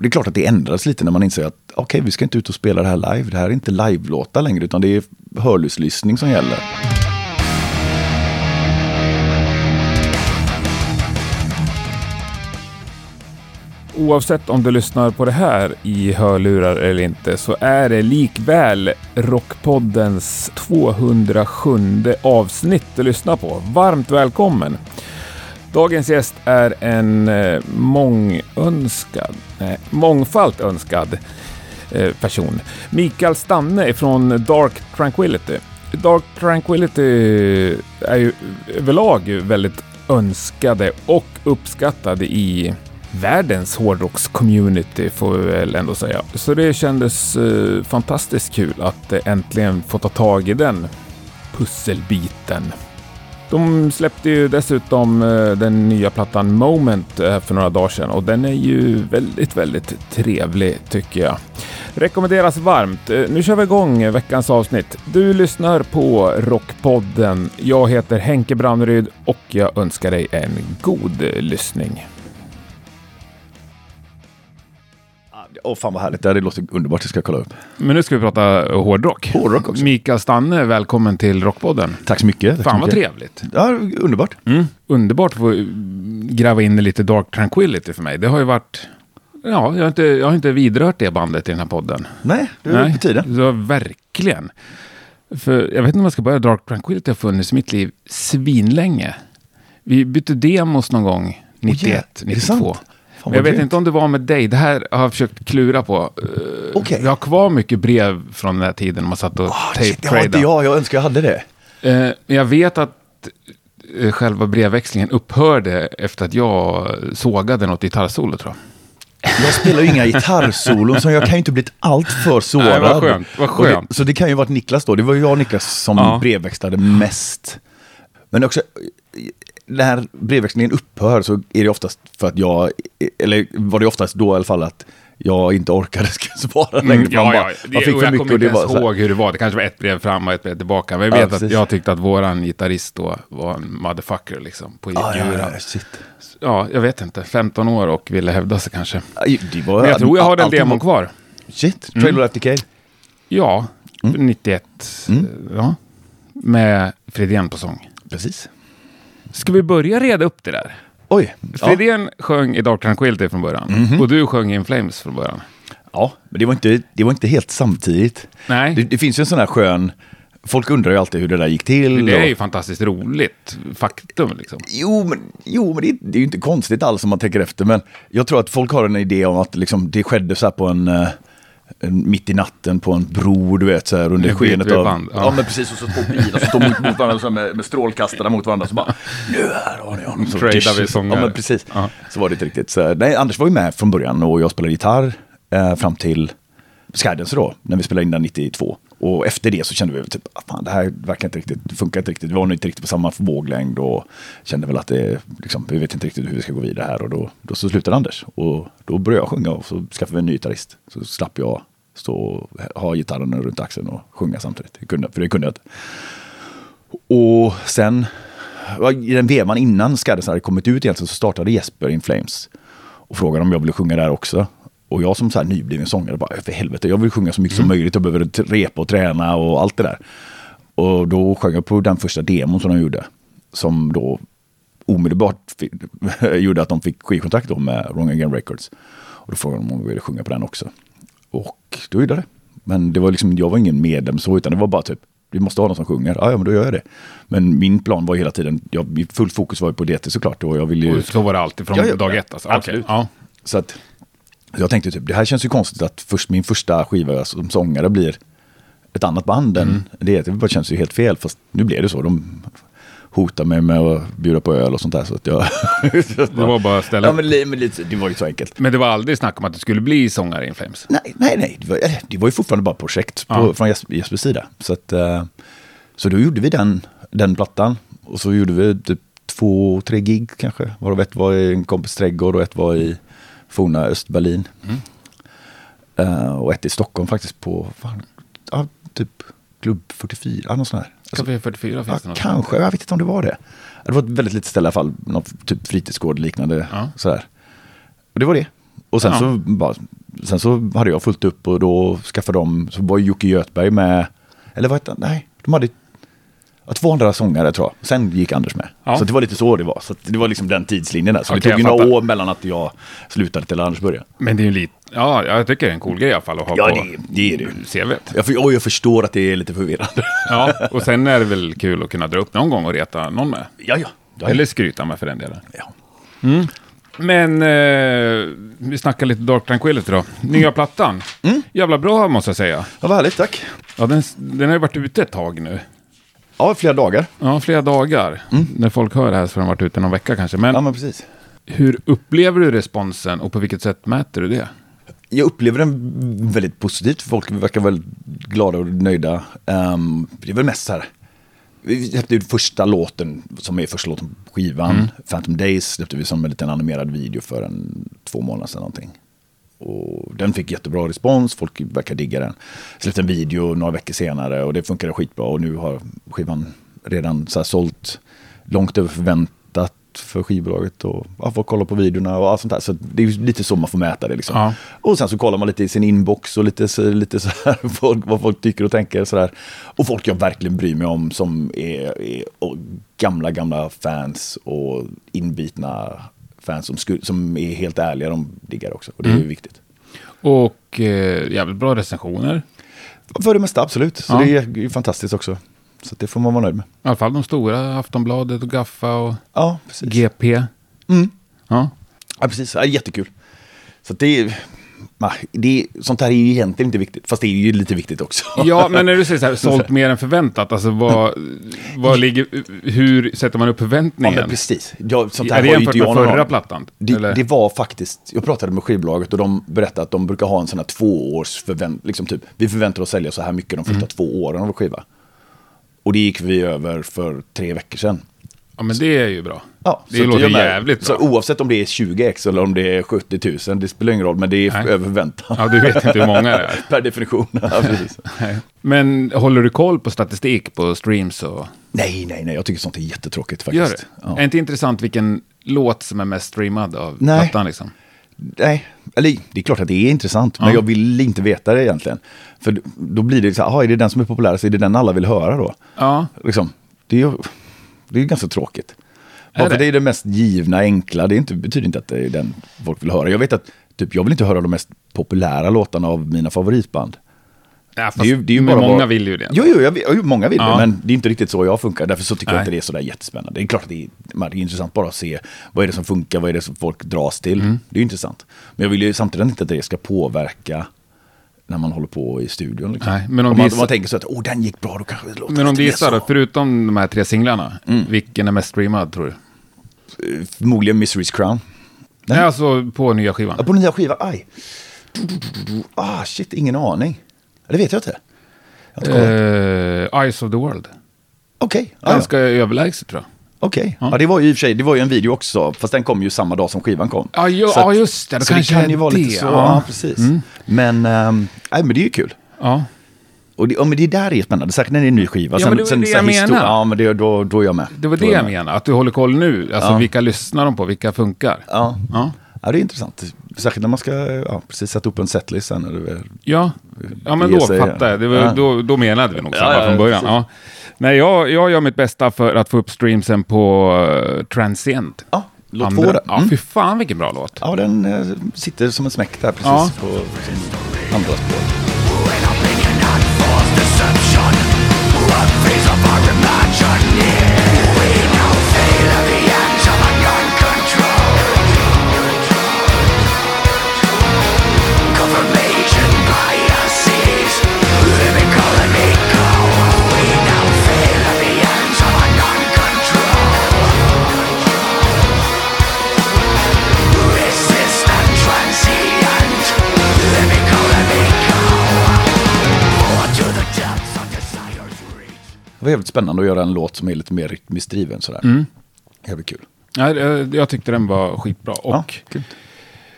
Och det är klart att det ändras lite när man inser att okej, okay, vi ska inte ut och spela det här live. Det här är inte live-låtar längre, utan det är hörlurslyssning som gäller. Oavsett om du lyssnar på det här i hörlurar eller inte så är det likväl Rockpoddens 207 avsnitt du lyssnar på. Varmt välkommen! Dagens gäst är en eh, mångönskad, nej, mångfalt önskad eh, person. Mikael Stanne från Dark Tranquility. Dark Tranquility är ju överlag väldigt önskade och uppskattade i världens hårdrocks-community får vi väl ändå säga. Så det kändes eh, fantastiskt kul att eh, äntligen få ta tag i den pusselbiten. De släppte ju dessutom eh, den nya plattan Moment eh, för några dagar sedan och den är ju väldigt, väldigt trevlig tycker jag. Rekommenderas varmt. Eh, nu kör vi igång veckans avsnitt. Du lyssnar på Rockpodden. Jag heter Henke Brandryd och jag önskar dig en god lyssning. Åh fan vad härligt, det här låter underbart, det ska jag kolla upp. Men nu ska vi prata hårdrock. Hårdrock också. Mikael Stanne, välkommen till Rockpodden. Tack så mycket. Tack Fan så vad mycket. trevligt. Ja, underbart. Mm. Underbart att få gräva in lite Dark Tranquility för mig. Det har ju varit... Ja, jag har inte, jag har inte vidrört det bandet i den här podden. Nej, det är på tiden. Så verkligen. För jag vet inte om jag ska börja. Dark Tranquility har funnits i mitt liv svinlänge. Vi bytte demos någon gång, 91, är det sant? 92. Fan, jag vet inte om det var med dig. Det här har jag försökt klura på. Uh, Okej. Jag har kvar mycket brev från den här tiden. Man satt och Ah, tape shit, det har inte tradade. jag, jag önskar jag hade det. Eh, Men jag vet att eh, själva brevväxlingen upphörde efter att jag sågade något gitarrsolo tror jag. Jag spelar ju inga gitarrsolon, så jag kan ju inte blivit allt för sårad. Nej, vad skönt, vad Och det- skönt. Så det kan ju varit Niklas då, det var ju jag och Niklas som Ja. brevväxlade mest. Men också, när brevväxlingen upphör så är det oftast för att jag, eller var det oftast då i alla fall att jag inte orkade svara längre. för man Mm, ja, bara- ja. Det, fick och för jag kommer inte ens ihåg hur det var. Det kanske var ett brev fram och ett brev tillbaka. Men jag Ja, vet att precis. jag tyckte att våran gitarrist då var en motherfucker liksom. På Ja, ja, ja, shit. Ja, jag vet inte. 15 år och ville hävda sig kanske. Det var, Men jag tror jag har den demon var- kvar. Shit, Trailer Mm. of Decay. Ja, Mm. 91. Ja. Med Fredén på sång. Precis. Ska vi börja reda upp det där? Oj. Ja. Fredén sjöng i Dark Tranquility från början. Mhm. Och du sjöng In Flames från början. ja, men det var, inte, det var inte helt samtidigt. Nej, Det, det, det finns ju en sån här skön... Folk undrar ju alltid hur det där gick till. är och- ju fantastiskt roligt. Faktum liksom. Jo, men, jo, men det, det är ju inte konstigt alls om man tänker efter. Men jag tror att folk har en idé om att liksom, det skedde så här på en, eh, en mitt i natten på en bro, du vet, så här under skenet av... band, ja. ja. men precis. Och så två bilar som står mot, mot varandra så med, med strålkastarna mot varandra. Så bara, nu här har ni honom. Så Tradar vi Ja, sångare. men precis. Ja. Så var det inte riktigt. Så, nej, Anders var ju med från början och jag spelade gitarr eh, fram till Skydance då, när vi spelade in den 92. Och efter det så kände vi typ, ah, fan det här verkar inte riktigt, det funkar inte riktigt. Vi var nog inte riktigt på samma våglängd och kände väl att det, liksom, vi vet inte riktigt hur vi ska gå vidare här. Och då, då så slutade Anders. Och då började jag sjunga och så skaffade vi en ny gitarrist. Så slapp jag stå och ha gitarren runt axeln och sjunga samtidigt. Jag kunde, för det kunde jag inte. Och sen, i den vevan innan Skydance hade kommit ut egentligen så startade Jesper In Flames. Och frågade om jag ville sjunga där också. Och jag som så här nybliven sångare bara, för helvete, jag vill sjunga så mycket som möjligt. Jag behöver repa och träna och allt det där. Och då sjöng jag på den första demon som de gjorde. Som då omedelbart gjorde att de fick skivkontrakt då med Wrong Again Records. Och då frågade de om jag ville sjunga på den också. Och då gjorde jag det. Men det var liksom, jag var ingen medlem så, utan det var bara typ, vi måste ha någon som sjunger. Ja, ja, men då gör jag det. Men min plan var hela tiden, jag, full fokus var ju på DT såklart. Och jag ville ju... Och så var det alltid från Ja, ja, dag ett. Alltså. Absolut. Okej, Ja. Så att jag tänkte typ, det här känns ju konstigt att först, min första skiva som sångare blir ett annat band än Mm. det. Det bara känns ju helt fel, fast nu blev det så. De hotar mig med att bjuda på öl och sånt där. Så att jag... Det var bara att ställa ja, men, men lite, det var ju så enkelt. Men det var aldrig snack om att du skulle bli sångare i In Flames? Nej, nej, nej. Det var, det var ju fortfarande bara projekt på, Ja. från Jes- Jespers sida. Så, att, eh, så då gjorde vi den, den plattan. Och så gjorde vi typ två, tre gig kanske. Varav ett var i en kompis trädgård och ett var i forna Östberlin. Mm. Eh, och ett i Stockholm faktiskt på, fan, ja, typ Klubb 44, någon sån här. Alltså, Café 44 ja, finns det något? kanske, jag vet inte om det var det. Det var ett väldigt litet ställe i alla fall, någon typ fritidsgård liknande. Ja. Sådär. Och det var det. Och sen, Ja. så bara, sen så hade jag fullt upp och då skaffade de, så var Jocke Göthberg med, eller vad hette han? Nej, de hade ja, två andra sångare tror jag. Sen gick Anders med. Ja. Så det var lite så det var. Så det var liksom den tidslinjen där. Så Okej, det tog ju några år mellan att jag slutade till Anders började. Men det är ju lite, ja, jag tycker det är en cool grej i alla fall att ha Ja, på det, det är det. CVt. Jag, för, och jag förstår att det är lite förvirrande. Ja, och sen är det väl kul att kunna dra upp någon gång och reta någon med. ja, ja. ja, Eller skryta med för den delen. ja. Men eh, vi snackar lite Dark Tranquility då. Nya plattan. Mm. Jävla bra måste jag säga. ja vad härligt, tack. Ja, den, den har ju varit ute ett tag nu. Ja, flera dagar. Ja, flera dagar. När folk hör det här så har den varit ute någon vecka kanske. Men Mm. Ja, men precis. hur upplever du responsen och på vilket sätt mäter du det? Jag upplever den väldigt positivt. Folk verkar väldigt glada och nöjda. Ehm, det är väl mest så här. Vi släppte ut första låten som är första låten på skivan. Phantom Days släppte vi som en liten animerad video för en två månader sedan någonting. Och den fick jättebra respons, folk verkar digga den. Släppte en video några veckor senare och det funkade skitbra. Och nu har skivan redan så här sålt långt över förväntat för skivbolaget. Och ja, folk kollar på videorna och allt sånt där. Så det är lite så man får mäta det liksom. Ja. Och sen så kollar man lite i sin inbox och lite, så- lite så här, folk, vad folk tycker och tänker. Så där. Och folk jag verkligen bryr mig om som är, är gamla, gamla fans och inbitna fans som, sku, som är helt ärliga, de diggar också. Och det är ju viktigt. Och eh, jävligt bra recensioner. För det mesta absolut, så Ja. det är ju fantastiskt också. Så det får man vara nöjd med. I alla fall de stora, Aftonbladet och Gaffa och Ja, precis. GP. Mm. Ja. Ja, precis. Ja, jättekul. Så det är... ja, Det, sånt här är ju egentligen inte viktigt, fast det är ju lite viktigt också. ja, men när du säger så här, sålt mer än förväntat, alltså vad, vad ligger, hur sätter man upp Ja, förväntningen? men precis. Jag, sånt här är det jämfört med förra plattan? Det, det var faktiskt, jag pratade med skivbolaget och de berättade att de brukar ha en sån här tvåårs förvänt, liksom typ, vi förväntar oss sälja så här mycket de första Mm. två åren av vår skiva. Och det gick vi över för tre veckor sedan. Ja, men det är ju bra. Ja, det så låter jävligt Så bra. oavsett om det är 20 ex eller om det är 70 000, det spelar ingen roll, men det är Nej. över förväntan. Ja, du vet inte hur många det är. per definition. Ja. Men håller du koll på statistik på streams och... nej, nej, nej, jag tycker sånt är jättetråkigt Gör faktiskt. det? Ja. Är det inte intressant vilken låt som är mest streamad av Nej. plattan liksom? Nej, eller det är klart att det är intressant, men Ja. jag vill inte veta det egentligen. För då blir det så här, är det den som är populär så är det den alla vill höra då. Ja, Liksom, det är det är ganska tråkigt. Bara för det? det är det mest givna, enkla, det inte, betyder inte att det är den folk vill höra. Jag vet att typ, jag vill inte höra de mest populära låtarna av mina favoritband. ja Det är ju, det är ju bara många vad- vill ju det. Jo, jo, jag, jo många vill Ja. det, men det är inte riktigt så jag funkar. Därför så tycker jag Nej. inte det är sådär jättespännande. Det är klart att det är, det är intressant bara att se vad är det som funkar, vad är det som folk dras till. Mm. Det är ju intressant. Men jag vill ju samtidigt inte att det ska påverka när man håller på i studion. Liksom. Nej, men om om, man, man tänker så att åh, den gick bra, då kanske det låter Men om du gissar förutom de här tre singlarna, Mm. vilken är mest streamad tror du? Förmodligen Misery's Crown. Nej, alltså på nya skivan. Ja, på nya skivan, aj. Ah, shit, ingen aning. Det vet jag inte. Jag. Eh, Eyes of the World. Okej, ja. Ganska överlägset tror jag. Okej, Ja. ja. det var ju i och för sig, det var ju en video också, fast den kom ju samma dag som skivan kom. Ja, ju, Så ja att- just det. Då så det kanske kan är ju vara lite det. så, Ja. precis. Mm. Men, ehm, nej, men det är ju kul. Ja. Och det, ja, men det där är spännande, särskilt när det är en ny skiva. Ja, men det var det så jag menar. Ja, men det, då, då är jag med. Det var det jag med. menar, att du håller koll nu. Alltså Ja. vilka lyssnar de på, vilka funkar? Ja. Ja. ja, det är intressant. Särskilt när man ska ja, precis sätta upp en setlist sen. När det är, Ja, ja men då fattar jag. Det var, ja. då, då menade vi nog samma ja, från början. Ja. Nej, jag, jag gör mitt bästa för att få upp streamsen på uh, Transient. ja, låt Andra- få det. Ja, Mm. fy fan vilken bra låt. Ja, den eh, sitter som en smäck där precis Ja. på sin andra spår. Det var jävligt spännande att göra en låt som är lite mer rytmiskt driven sådär. Mm. Jävligt kul. Ja, jag, tyckte den var skitbra. Och ja,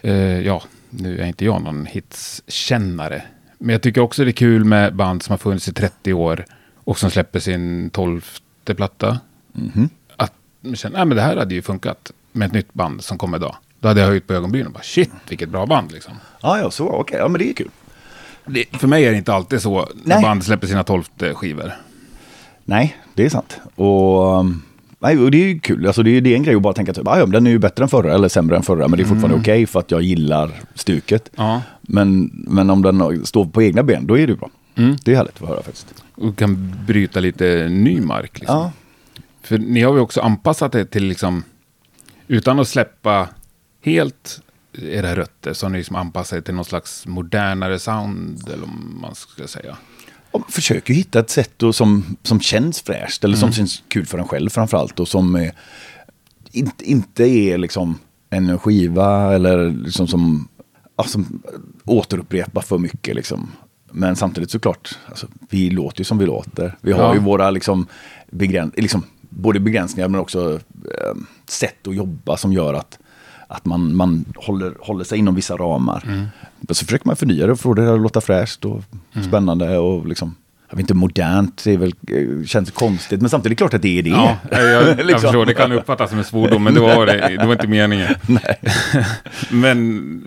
eh, ja, nu är inte jag någon hitskännare. Men jag tycker också det är kul med band som har funnits i 30 år och som släpper sin tolfte platta. Mhm. Att man känner, nej men det här hade ju funkat med ett nytt band som kommer idag. Då hade jag höjt på ögonbrynen och bara shit, vilket bra band liksom. Ja, ja, så okej. Ja, men det är kul. Det, för mig är det inte alltid så när Nej. band släpper sina tolfte skivor. Nej, det är sant. Och, um, nej, och det är ju kul. Alltså, det, är, det är en grej att bara tänka typ, ah, ja, den är ju bättre än förra eller sämre än förra. Men det är fortfarande okej för att jag gillar stuket. Ja. Men, men om den står på egna ben, då är det bra. Mm. Det är härligt att höra faktiskt. Och kan bryta lite ny mark. Liksom. Ja, För ni har ju också anpassat det till liksom, utan att släppa helt era rötter, så har ni liksom anpassat det till någon slags modernare sound, eller om man ska säga. Och försöker hitta ett sätt då som, som känns fräscht. Eller som känns kul för en själv framförallt. Och som är, inte, inte är liksom en skiva eller liksom som, ja, som återupprepar för mycket. Liksom. Men samtidigt såklart, alltså, vi låter ju som vi låter. Vi har Ja. ju våra liksom, begräns, liksom, både begränsningar men också eh, sätt att jobba som gör att, att man, man håller, håller sig inom vissa ramar. Men så försöker man förnya det och få det att låta fräscht och spännande och liksom, jag vet inte, modernt, det är väl, känns konstigt, men samtidigt klart att det är det. Ja, jag, jag, Liksom. förstår, det kan uppfattas som en svordom, men det var, det, det var inte meningen. Men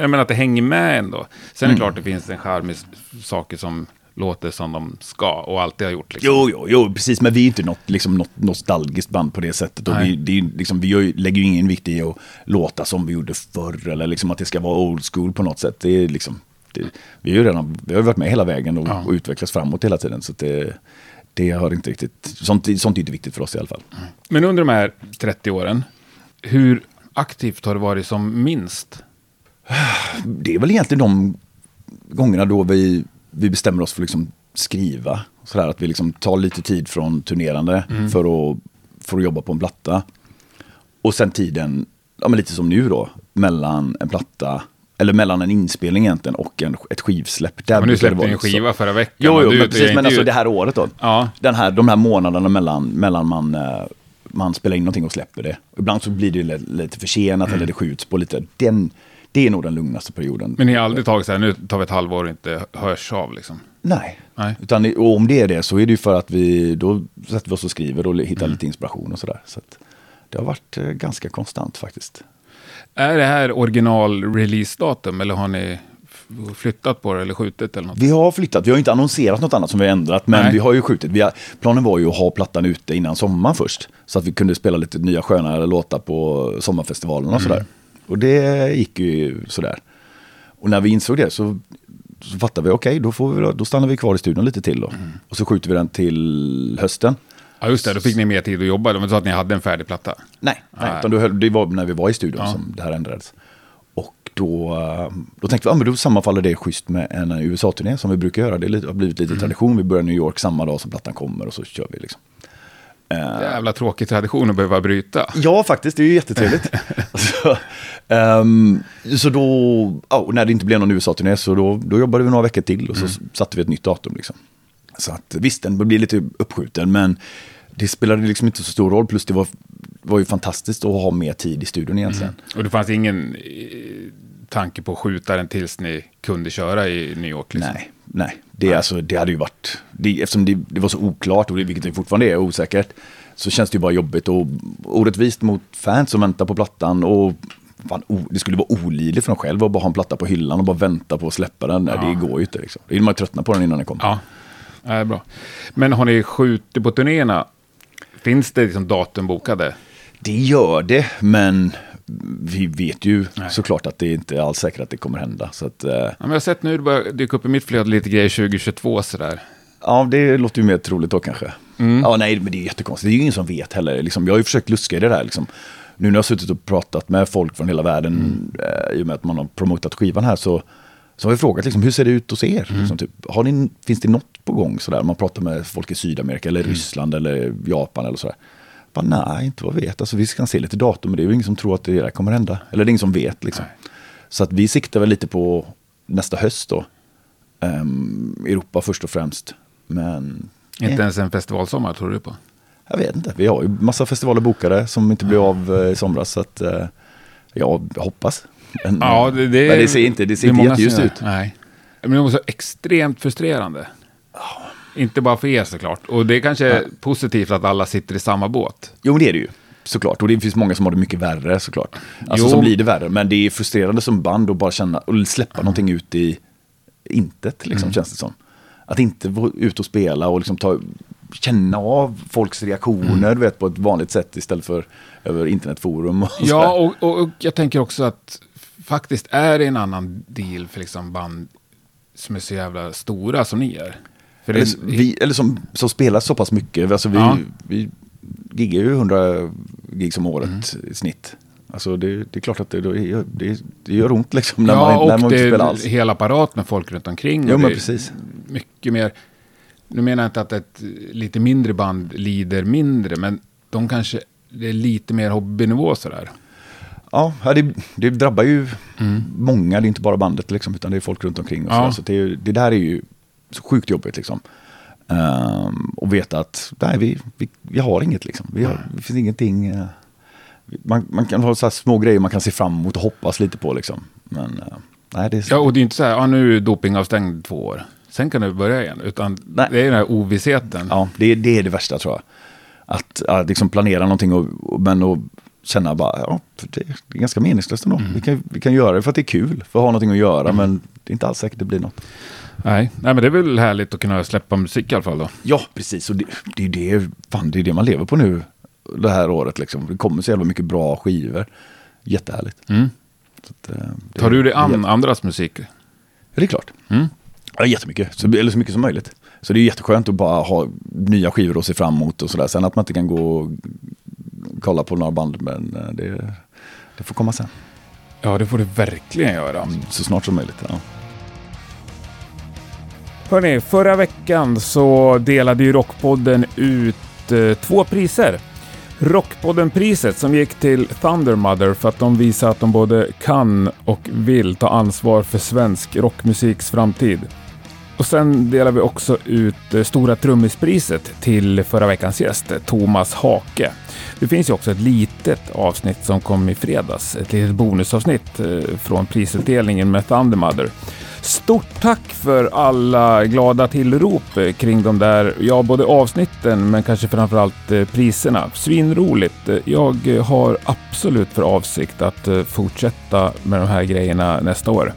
jag menar att det hänger med ändå. Sen är Mm. det klart det finns en charm i saker som låter som de ska och alltid har gjort. Liksom. Jo, jo, jo, precis, men vi är inte något, liksom, något nostalgiskt band på det sättet. Och Nej. vi, det är, liksom, vi ju- lägger ju ingen vikt i att låta som vi gjorde förr, eller liksom att det ska vara old school på något sätt. Det är liksom, det, vi, har ju redan, vi har ju varit med hela vägen och, Ja. och utvecklats framåt hela tiden. Så det, det har inte riktigt, sånt, sånt är inte viktigt för oss i alla fall. Men under de här 30 åren, hur aktivt har det varit som minst? det är väl egentligen de gångerna då vi, vi bestämmer oss för att liksom skriva. Sådär, att vi liksom tar lite tid från turnerande för, att, för att jobba på en platta. Och sen tiden, ja, men lite som nu då, mellan en platta, eller mellan en inspelning egentligen och en, ett skivsläpp. Där Men det släppte en lite så. skiva förra veckan. Jo, jo du- men du precis, men alltså det här året då. Ja. Den här, de här månaderna mellan, mellan man, eh, man spelar in någonting och släpper det. Ibland så blir det li- lite försenat Mm. eller det skjuts på lite. Den, det är nog den lugnaste perioden. Men ni har aldrig tagit så här, nu tar vi ett halvår och inte hörs av liksom? Nej. Nej. Utan, och om det är det så är det ju för att vi då sätter vi oss och skriver och hittar Mm. lite inspiration och sådär. Så det har varit eh, ganska konstant faktiskt. Är det här original release-datum eller har ni flyttat på det eller skjutit eller något? Vi har flyttat, vi har inte annonserat något annat som vi har ändrat, men Nej. vi har ju skjutit. Vi har, planen var ju att ha plattan ute innan sommaren först. Så att vi kunde spela lite nya skönare låtar på sommarfestivalen och sådär. Och det gick ju sådär. Och när vi insåg det så, så fattade vi, okej, då, får vi, då- då stannar vi kvar i studion lite till då. Och så skjuter vi den till hösten. Ja, just det. Då fick ni mer tid att jobba. Var så att ni hade en färdig platta. Nej, nej. Utan då höll, det var när vi var i studion Ja. som det här ändrades. Och då, eh, då tänkte vi, ja men då sammanfaller det schysst med en USA-turné som vi brukar göra. Det har blivit lite tradition. Vi börjar i New York samma dag som plattan kommer och så kör vi liksom. Eh, Jävla tråkig tradition att behöva bryta. Ja, faktiskt. Det är ju jättetrevligt. så, ehm, så då, och när det inte blev någon USA-turné så då, då jobbade vi några veckor till och så satte vi ett nytt datum. Liksom. Så att visst, den blir lite uppskjuten, men det spelade liksom inte så stor roll. Plus det var, var ju fantastiskt att ha mer tid i studion egentligen. Och det fanns ingen eh, tanke på att skjuta den tills ni kunde köra i New York? Liksom. Nej, nej. Det, är Alltså, det hade ju varit, det, eftersom det, det var så oklart, och det, vilket det fortfarande är osäkert, så känns det ju bara jobbigt och orättvist mot fans som väntar på plattan. Och fan, o, det skulle vara olidligt för dem själva att bara ha en platta på hyllan och bara vänta på att släppa den. Nej, det går ju inte. Liksom. Det är man ju tröttna på den innan den kommer. Ja, det är bra. Men har ni skjutit på turnéerna? Finns det liksom datum bokade? Det gör det, men vi vet ju Nej. såklart att det inte är alls säkert att det kommer hända. Så att, eh, Ja, men jag har sett nu, det börjar dyka upp i mitt flöde lite grejer 2022 sådär. Ja, det låter ju mer troligt då kanske. Ja, nej, men det är jättekonstigt. Det är ju ingen som vet heller. Liksom, jag har ju försökt luska i det där. Liksom. Nu när jag har suttit och pratat med folk från hela världen, eh, i och med att man har promotat skivan här, så, så har vi frågat liksom, hur ser det ut hos er? Liksom, typ, har ni, finns det något på gång? Sådär? Man pratar med folk i Sydamerika, eller Ryssland, eller Japan eller sådär. Bara, nej, inte vad vi vet. Alltså, vi kan se lite datum, men det är ju ingen som tror att det där kommer hända. Eller det är ingen som vet. Liksom. Så att vi siktar väl lite på nästa höst då. Ehm, Europa först och främst. Men Inte ens en festivalsommar tror du på? jag vet inte. Vi har ju massa festivaler bokade som inte blev av eh, i somras. Så att, eh, jag hoppas. Men, Ja, det, det, men det ser inte, det ser är inte jätteljust ut. Nej. Men det var så extremt frustrerande. Inte bara för er såklart. Och det är kanske positivt att alla sitter i samma båt. Jo, det är det ju. såklart. Och det finns många som har det mycket värre såklart. Alltså Jo. som blir det värre. Men det är frustrerande som band att bara känna och släppa någonting ut i intet, liksom, känns det som. Att inte vara ute och spela och liksom ta, känna av folks reaktioner du vet, på ett vanligt sätt istället för över internetforum. Och Ja, och, och, och jag tänker också att faktiskt är det en annan deal för liksom band som är så jävla stora som ni är. För det, Eller, vi, eller som, som spelar så pass mycket. Alltså vi, Ja. vi giggar ju 100 gigs om året Mm. i snitt. Alltså det, det är klart att det, det, det, det gör ont liksom när ja, man, när och man det inte spelar är alls. hel apparat med folk runt omkring. Jo och men det är precis. Mycket mer. Nu menar jag inte att ett lite mindre band lider mindre, men de kanske, det är lite mer hobbynivå sådär. Ja, ja, det, det drabbar ju många, det är inte bara bandet liksom, utan det är folk runt omkring. Och Mm. Ja. så det, är det där är ju sjukt jobbigt liksom. Ehm, och veta att nej, vi, vi, vi har inget liksom. Vi har, det finns ingenting. eh, man, man kan ha så små grejer man kan se fram emot och hoppas lite på liksom. Men eh, nej, det är så. Ja, och det är inte så här, ja, nu är dopingavstängd två år. Sen kan du börja igen, utan Nej. det är den här ovissheten. Ja, det, det är det värsta tror jag. Att, att liksom planera någonting och, och, men att känna bara, ja, det är ganska meningslöst ändå. Vi, kan, vi kan göra det för att det är kul, för att ha någonting att göra, men det är inte alls säkert det blir något. Nej. Nej, men det är väl härligt att kunna släppa musik i alla fall då. Ja, precis. Och det, det, är det, fan, det är det man lever på nu det här året. Liksom. Det kommer så jävla mycket bra skivor. Jättehärligt. Mm. Att, eh, det, Tar du dig an jätte- andras musik? Ja, det är klart. Mm. Ja, jättemycket. Så, eller så mycket som möjligt. Så det är jätteskönt att bara ha nya skivor att se fram emot och sådär. Sen att man inte kan gå och kolla på några band, men eh, det, det får komma sen. Ja, det får du verkligen göra. Så snart som möjligt. Ja. Hörni, förra veckan så delade ju Rockpodden ut eh, två priser. Rockpodden-priset som gick till Thundermother för att de visar att de både kan och vill ta ansvar för svensk rockmusiks framtid. Och sen delar vi också ut eh, Stora Trummispriset till förra veckans gäst, Thomas Hake. Det finns ju också ett litet avsnitt som kom i fredags, ett litet bonusavsnitt eh, från prisutdelningen med Thundermother. Stort tack för alla glada tillrop kring de där, ja både avsnitten men kanske framförallt eh, priserna. Svinroligt. Jag har absolut för avsikt att eh, fortsätta med de här grejerna nästa år.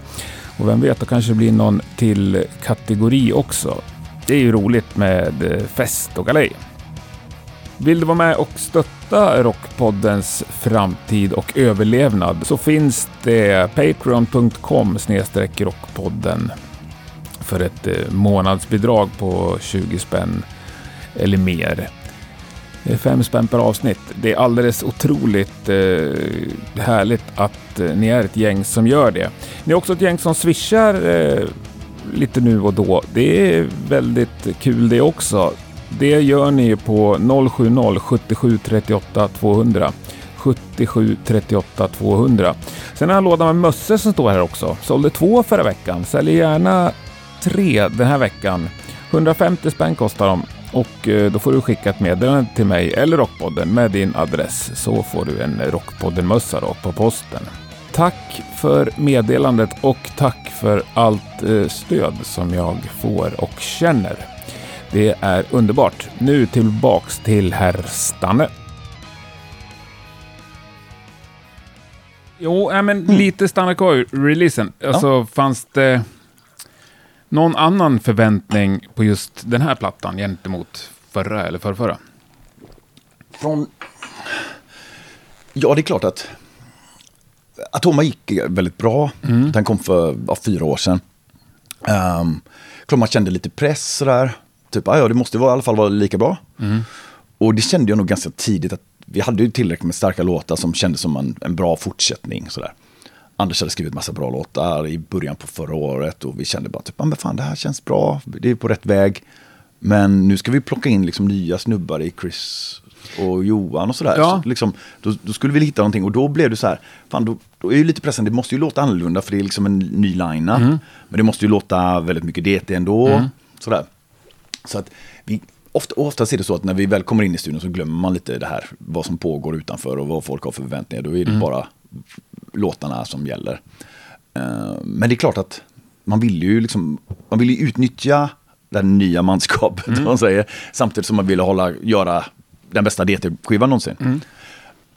Och vem vet, då kanske det blir någon till kategori också. Det är ju roligt med eh, fest och galej. Vill du vara med och stötta Rockpoddens framtid och överlevnad så finns det patreon.com rockpodden för ett eh, månadsbidrag på 20 spänn eller mer. Det är fem spänn per avsnitt. Det är alldeles otroligt eh, härligt att eh, ni är ett gäng som gör det. Ni är också ett gäng som swishar eh, lite nu och då. Det är väldigt kul det också. Det gör ni på 070 77 38 200. 77 38 200. Sen har jag en låda med mössor som står här också. Sålde två förra veckan. Säljer gärna tre den här veckan. 150 spänn kostar de. Och eh, då får du skicka ett meddelande till mig eller Rockpodden med din adress. Så får du en Rockpodden-mössa då på posten. Tack för meddelandet och tack för allt eh, stöd som jag får och känner. Det är underbart. Nu tillbaks till herr Stanne. Jo, äh, men lite stanna kvar i releasen. Alltså, fanns det någon annan förväntning på just den här plattan gentemot förra eller förrförra? Från... Ja, det är klart att Atoma gick väldigt bra. Den kom för ja, fyra år sedan. Um, klart man kände lite press sådär. Typ, "Ah, ja, det måste vara, i alla fall vara lika bra. Och det kände jag nog ganska tidigt att vi hade ju tillräckligt med starka låtar som kändes som en, en bra fortsättning. Sådär. Anders hade skrivit massa bra låtar i början på förra året och vi kände bara typ, "Ah, men fan det här känns bra, det är på rätt väg. Men nu ska vi plocka in liksom nya snubbar i Chris och Johan och sådär. Ja. Så liksom, då, då skulle vi hitta någonting och då blev det så här, fan då, då är ju lite pressen, det måste ju låta annorlunda för det är liksom en ny line Men det måste ju låta väldigt mycket DT ändå. Sådär. Så att vi, ofta, oftast är det så att när vi väl kommer in i studion så glömmer man lite det här, vad som pågår utanför och vad folk har för förväntningar. Då är det bara låtarna som gäller. Eh, men det är klart att man vill ju liksom, man vill ju utnyttja det nya manskapet, om man säger, samtidigt som man vill hålla, göra den bästa DT-skivan någonsin.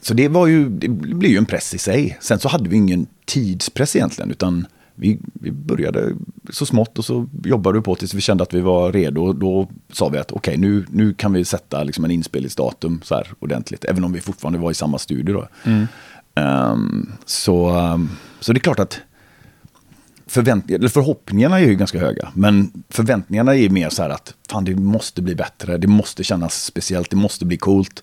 så det var ju, det blev ju en press i sig. Sen så hade vi ingen tidspress egentligen, utan vi, vi började så smått och så jobbade vi på tills vi kände att vi var redo. Då sa vi att okej, okay, nu, nu kan vi sätta liksom en inspelningsdatum så här ordentligt, även om vi fortfarande var i samma studio då. Mm. Um, så, um, så det är klart att förväntningar, eller förhoppningarna är ju ganska höga. Men förväntningarna är mer så här att fan det måste bli bättre, det måste kännas speciellt, det måste bli coolt.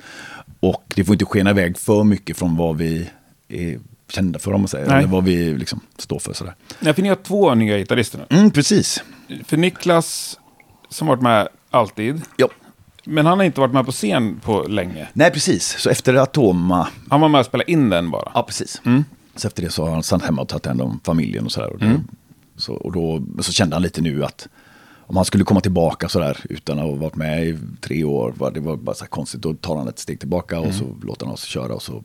Och det får inte skena iväg för mycket från vad vi är kända för, om man säger. Nej. Eller vad vi liksom står för. Sådär. Ja, för ni har två nya gitarrister nu. Mm, precis. För Niklas, som varit med alltid. Ja. Men han har inte varit med på scen på länge. Nej, precis. Så efter Atoma... Han var med och spelade in den bara. Ja, precis. Mm. Så efter det så har han stannat hemma och tagit hand om familjen och sådär. Och, mm. så, och då så kände han lite nu att om han skulle komma tillbaka sådär utan att ha varit med i tre år, det var bara så konstigt. Då tar han ett steg tillbaka mm. och så låter han oss köra och så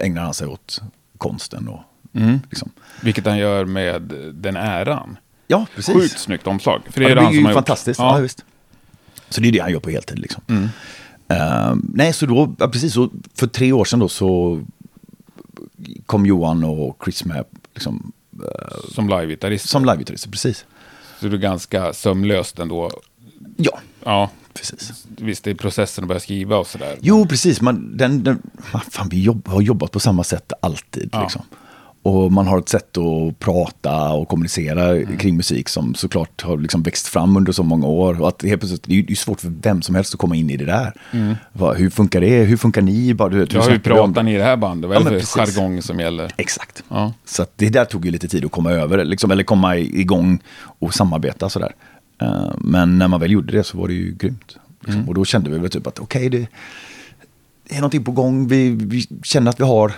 ägnar han sig åt konsten. Och, mm. liksom. Vilket han gör med den äran. Ja, precis. Sjukt snyggt omslag. För det ja, är det, han som har fantastiskt. Ja. ja. visst. Så det är det han gör på heltid. Liksom. Mm. Uh, nej, så då, ja, precis, så för tre år sedan då så kom Johan och Chris med. Liksom, uh, som live-gitarrist? Som live-gitarrist, precis. Så det är ganska sömlöst ändå? Ja. Ja. Precis. Visst, det är processen att börja skriva och sådär. Jo, precis. Man, den, den, fan, vi jobb, har jobbat på samma sätt alltid. Ja. Liksom. Och man har ett sätt att prata och kommunicera mm. kring musik som såklart har liksom växt fram under så många år. Och att helt plötsligt, det är ju svårt för vem som helst att komma in i det där. Mm. Va, hur funkar det? Hur funkar ni? Bara, du vet, ja, hur pratar ni i det här bandet? Vad är det för jargong som gäller? Exakt. Ja. Så det där tog ju lite tid att komma över, liksom, eller komma igång och samarbeta sådär. Uh, men när man väl gjorde det så var det ju grymt. Liksom. Mm. Och då kände vi väl typ att okej, okay, det, det är någonting på gång. Vi, vi känner att vi har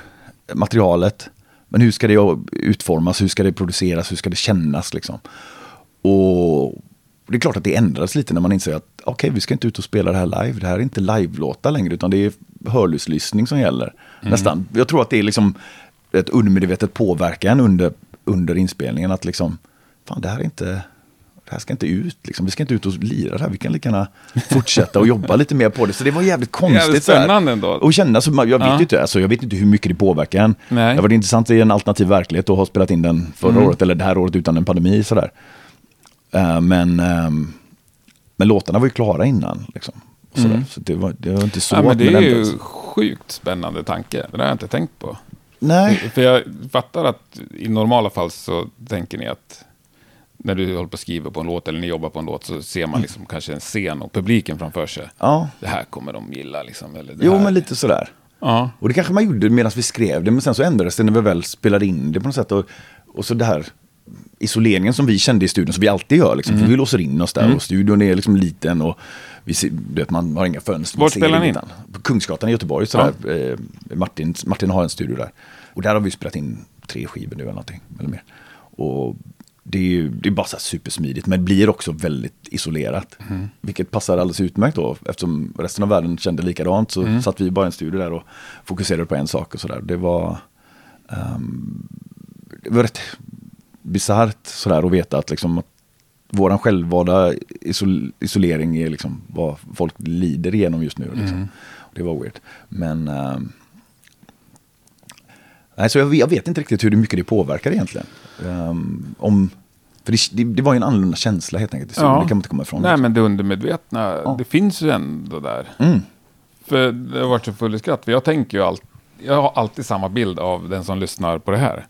materialet. Men hur ska det utformas, hur ska det produceras, hur ska det kännas liksom? Och det är klart att det ändras lite när man inser att okej, okay, vi ska inte ut och spela det här live. Det här är inte live-låtar längre, utan det är hörlurslyssning som gäller. Mm. Nästan. Jag tror att det är liksom ett undermedvetet påverkan under, under inspelningen. Att liksom, fan det här är inte det här ska inte ut, liksom. vi ska inte ut och lira det här, vi kan lika gärna fortsätta och jobba lite mer på det. Så det var jävligt konstigt. Jävligt spännande ändå. Och känna, så, jag, vet ja. inte, alltså, jag vet inte hur mycket det påverkar en. Nej. Det varit intressant i en alternativ verklighet att ha spelat in den förra mm. året, eller det här året utan en pandemi. Sådär. Uh, men, um, men låtarna var ju klara innan. Liksom. Mm. Så det var, det var inte så. Ja, men det är ju ens. sjukt spännande tanke. Det har jag inte tänkt på. Nej. För jag fattar att i normala fall så tänker ni att när du håller på att skriva på en låt eller ni jobbar på en låt så ser man liksom mm. kanske en scen och publiken framför sig. Ja. Det här kommer de gilla liksom. Eller jo, här. men lite sådär. Ja. Och det kanske man gjorde medan vi skrev det, men sen så ändrades det när vi väl spelade in det på något sätt. Och, och så det här isoleringen som vi kände i studion, som vi alltid gör. Liksom, mm. För vi låser in oss där mm. och studion är liksom liten och vi ser, vet, man har inga fönster. Var spelar ni in? På Kungsgatan i Göteborg. Sådär. Ja. Eh, Martin, Martin har en studio där. Och där har vi spelat in tre skivor nu eller någonting. Eller mer. Och det är, ju, det är bara så supersmidigt, men blir också väldigt isolerat. Mm. Vilket passar alldeles utmärkt då, eftersom resten av världen kände likadant. Så mm. satt vi bara i en studio där och fokuserade på en sak och sådär. Det var, um, det var rätt bisarrt sådär att veta att liksom att våran självvalda isol isolering är liksom vad folk lider igenom just nu. Liksom. Mm. Det var weird. Men um, Nej, så jag, jag, vet inte riktigt hur mycket det påverkar egentligen. Um, om, för det, det, var ju en annorlunda känsla helt enkelt. Ja. Det kan man inte komma ifrån. Nej, liksom. men det undermedvetna, ja. det finns ju ändå där. Mm. För det har varit så full i skratt. För jag tänker ju alltid, jag har alltid samma bild av den som lyssnar på det här.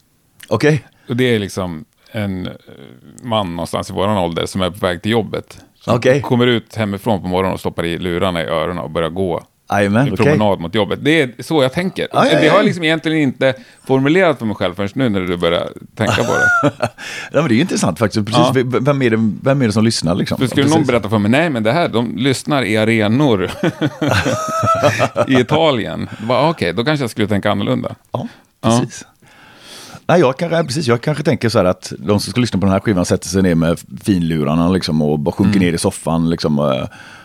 Okej. Okay. Och det är liksom en eh, man någonstans i våran ålder som är på väg till jobbet. Som okay. kommer ut hemifrån på morgonen och stoppar i lurarna i öronen och börjar gå Amen, en promenad okay. mot jobbet. Det är så jag tänker. Ah, ja, ja. Det har jag liksom egentligen inte formulerat för mig själv förrän nu när du börjar tänka på det. ja, men det är ju intressant faktiskt. Precis, ja. vem, är det, vem är det som lyssnar? Liksom? För skulle ja, någon berätta för mig, nej men det här, de lyssnar i arenor i Italien. Okej, okay, då kanske jag skulle tänka annorlunda. Ja, precis. Nej, jag kanske, precis, jag kanske tänker så här att de som ska lyssna på den här skivan sätter sig ner med finlurarna liksom, och bara sjunker mm. ner i soffan. Liksom,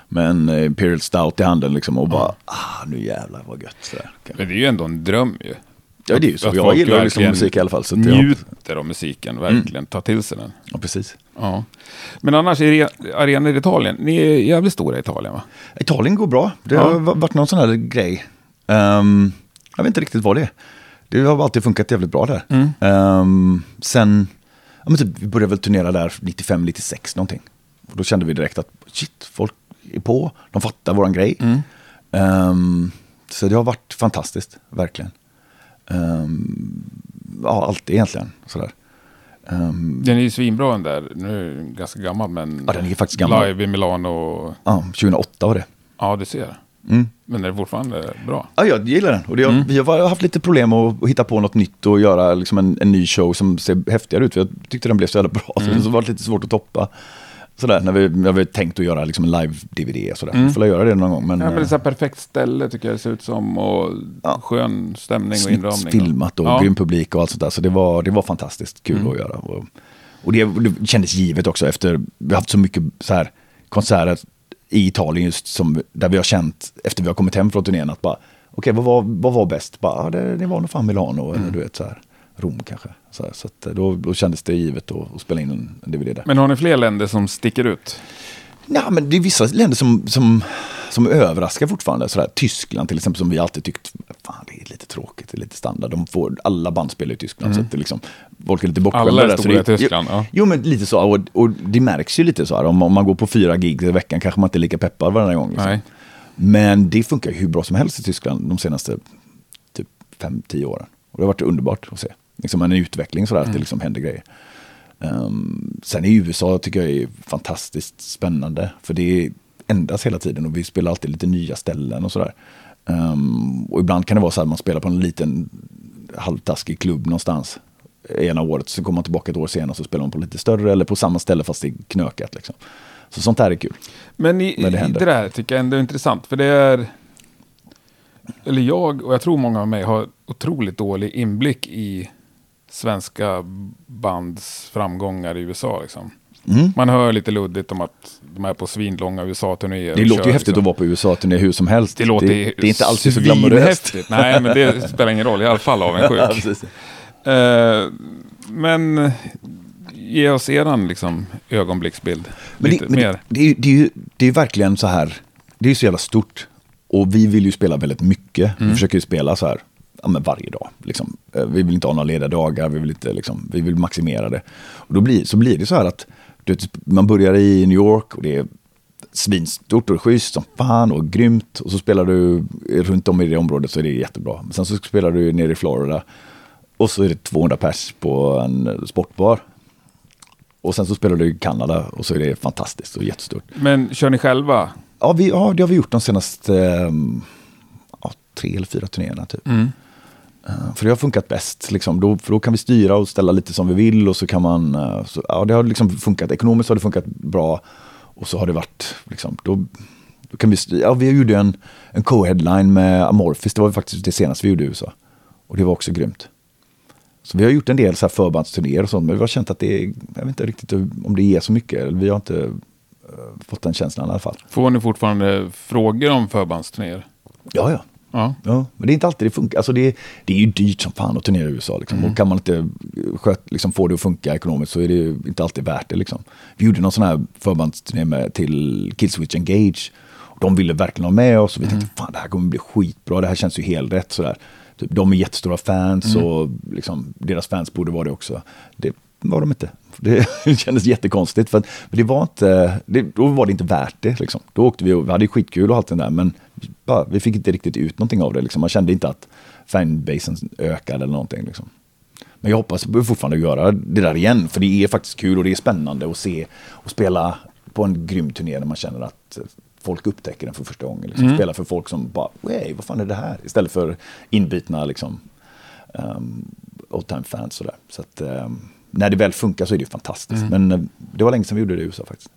med en eh, Imperial Stout i handen liksom och bara, ah, nu jävlar vad gött. Så. Men det är ju ändå en dröm ju. Ja, det är ju så. Jag gillar liksom musik i alla fall. Så njuter av musiken, verkligen mm. tar till sig den. Ja, precis. Ja. Men annars, arenor i Italien, ni är jävligt stora i Italien va? Italien går bra. Det ja. har varit någon sån här grej. Um, Jag vet inte riktigt vad det är. Det har alltid funkat jävligt bra där. Mm. Ehm, sen, ja, men typ, vi började väl turnera där 95-96 någonting. Och då kände vi direkt att shit, folk är på, de fattar våran grej. Mm. Ehm, så det har varit fantastiskt, verkligen. Ehm, ja, alltid egentligen. Sådär. Ehm, Den är ju svinbra den där. Nu är den ganska gammal men... Ja, den är faktiskt gammal. Live i Milano. ja, 2008 var det. Ja, du ser. Mm. Men är det fortfarande bra? Ja, jag gillar den. Och det, Mm. Vi har haft lite problem att, att hitta på något nytt och göra liksom en, en ny show som ser häftigare ut. För jag tyckte den blev så jävla bra. Mm. Så det var lite svårt att toppa. Sådär, när vi, när vi tänkt att göra liksom en live-DVD. Sådär. Mm. Vi får göra det någon gång. Men, Ja, men det är eh, så här perfekt ställe tycker jag det ser ut som. Och Ja. skön stämning och snyggt inramning. filmat och ja. grym publik och allt sånt där. Så det var, det var fantastiskt kul Mm. att göra. Och, och det, det kändes givet också efter, vi har haft så mycket så här, konserter i Italien just som, där vi har känt efter vi har kommit hem från turnén att bara, okej vad, var, vad var bäst? Bara, det, det var nog fan Milano Mm. eller du vet så här, Rom kanske. Så, här, så eh, då, då kändes det givet att, att spela in en, DVD där. Men har ni fler länder som sticker ut? Ja, men det är vissa länder som, som, som överraskar fortfarande. Sådär, Tyskland till exempel som vi alltid tyckt, fan det är lite tråkigt, det är lite standard. De får, alla band spelar i Tyskland. Så att det liksom, folk är lite bortskämda Mm. Alla är stora i Tyskland, ja. Jo, men lite så. Och, och det märks ju lite så här. Om, om man går på fyra gig i veckan kanske man inte är lika peppad varje gång. Liksom. Nej. Men det funkar ju hur bra som helst i Tyskland de senaste typ 5-10 åren. Och det har varit underbart att se. Liksom en utveckling sådär, att Mm. det liksom händer grejer. Um, sen i USA tycker jag är fantastiskt spännande. För det ändras hela tiden och vi spelar alltid lite nya ställen och sådär. Um, och ibland kan det vara så att man spelar på en liten halvtaskig klubb någonstans ena året. Så kommer man tillbaka ett år senare och så spelar man på lite större eller på samma ställe fast det är knökat. Liksom. Så sånt här är kul. Men i, det, händer. det där tycker jag ändå är intressant. För det är... Eller jag, och jag tror många av mig, har otroligt dålig inblick i svenska bands framgångar i USA. Liksom. Mm. Man hör lite luddigt om att de är på svinlånga USA-turnéer. Det låter kör, ju häftigt liksom. att vara på USA-turné hur som helst. Det låter det, det är inte alltid så glamoröst. Nej, men det spelar ingen roll. I alla fall Ja, avundsjuk. precis. Eh, men ge oss eran liksom, ögonblicksbild. Men, det, men det, det, är det, är ju, det är verkligen så här, det är ju så jävla stort. Och vi vill ju spela väldigt mycket. Mm. Vi försöker ju spela så här ja, men varje dag. Liksom. Eh, Vi vill inte ha några lediga dagar, vi vill, inte, liksom, vi vill maximera det. Och då blir, så blir det så här att vet, man börjar i New York och det är svinstort och schysst som fan och grymt. Och så spelar du runt om i det området så är det jättebra. Men sen så spelar du nere i Florida och så är det 200 pers på en sportbar. Och sen så spelar du i Kanada och så är det fantastiskt och jättestort. Men kör ni själva? Ja, vi, ja det har vi gjort de senaste ehm, ja, tre eller fyra turnéerna typ. Mm. Eh, För det har funkat bäst, liksom. då, för då kan vi styra och ställa lite som vi vill och så kan man, eh, så, ja det har liksom funkat, ekonomiskt har det funkat bra och så har det varit, liksom, då, då kan vi, styra. ja vi gjorde en, en co-headline med Amorphis, det var faktiskt det senaste vi gjorde i USA. Och det var också grymt. Så vi har gjort en del så här förbandsturnéer och sånt, men vi har känt att det är, jag vet inte riktigt om det ger så mycket, eller vi har inte eh, fått den känslan i alla fall. Får ni fortfarande frågor om förbandsturnéer? Ja, ja. Ja. Ja, men det är inte alltid det funkar. Alltså det, det är ju dyrt som fan att turnera i USA. Liksom. Och kan man inte sköt, liksom, få det att funka ekonomiskt så är det inte alltid värt det. Liksom. Vi gjorde någon sån här förbandsturné med, till Killswitch Engage. Och de ville verkligen ha med oss och vi tänkte fan det här kommer bli skitbra. Det här känns ju helt rätt. Sådär. Typ, de är jättestora fans och liksom, deras fans borde vara det också. Det var de inte. Det kändes jättekonstigt. För, att, för det var inte, det, då var det inte värt det. Liksom. Då åkte vi och vi hade skitkul och allt det där. Men bara, vi fick inte riktigt ut någonting av det. Liksom. Man kände inte att fanbasen ökade eller någonting. Liksom. Men jag hoppas fortfarande att göra det där igen. För det är faktiskt kul och det är spännande att se och spela på en grym turné när man känner att folk upptäcker den för första gången. Liksom. Mm. Spela för folk som bara, wey, vad fan är det här? Istället för inbitna liksom, um, old time fans. Sådär. Så att, um, när det väl funkar så är det ju fantastiskt. Men uh, det var länge sedan vi gjorde det i USA faktiskt.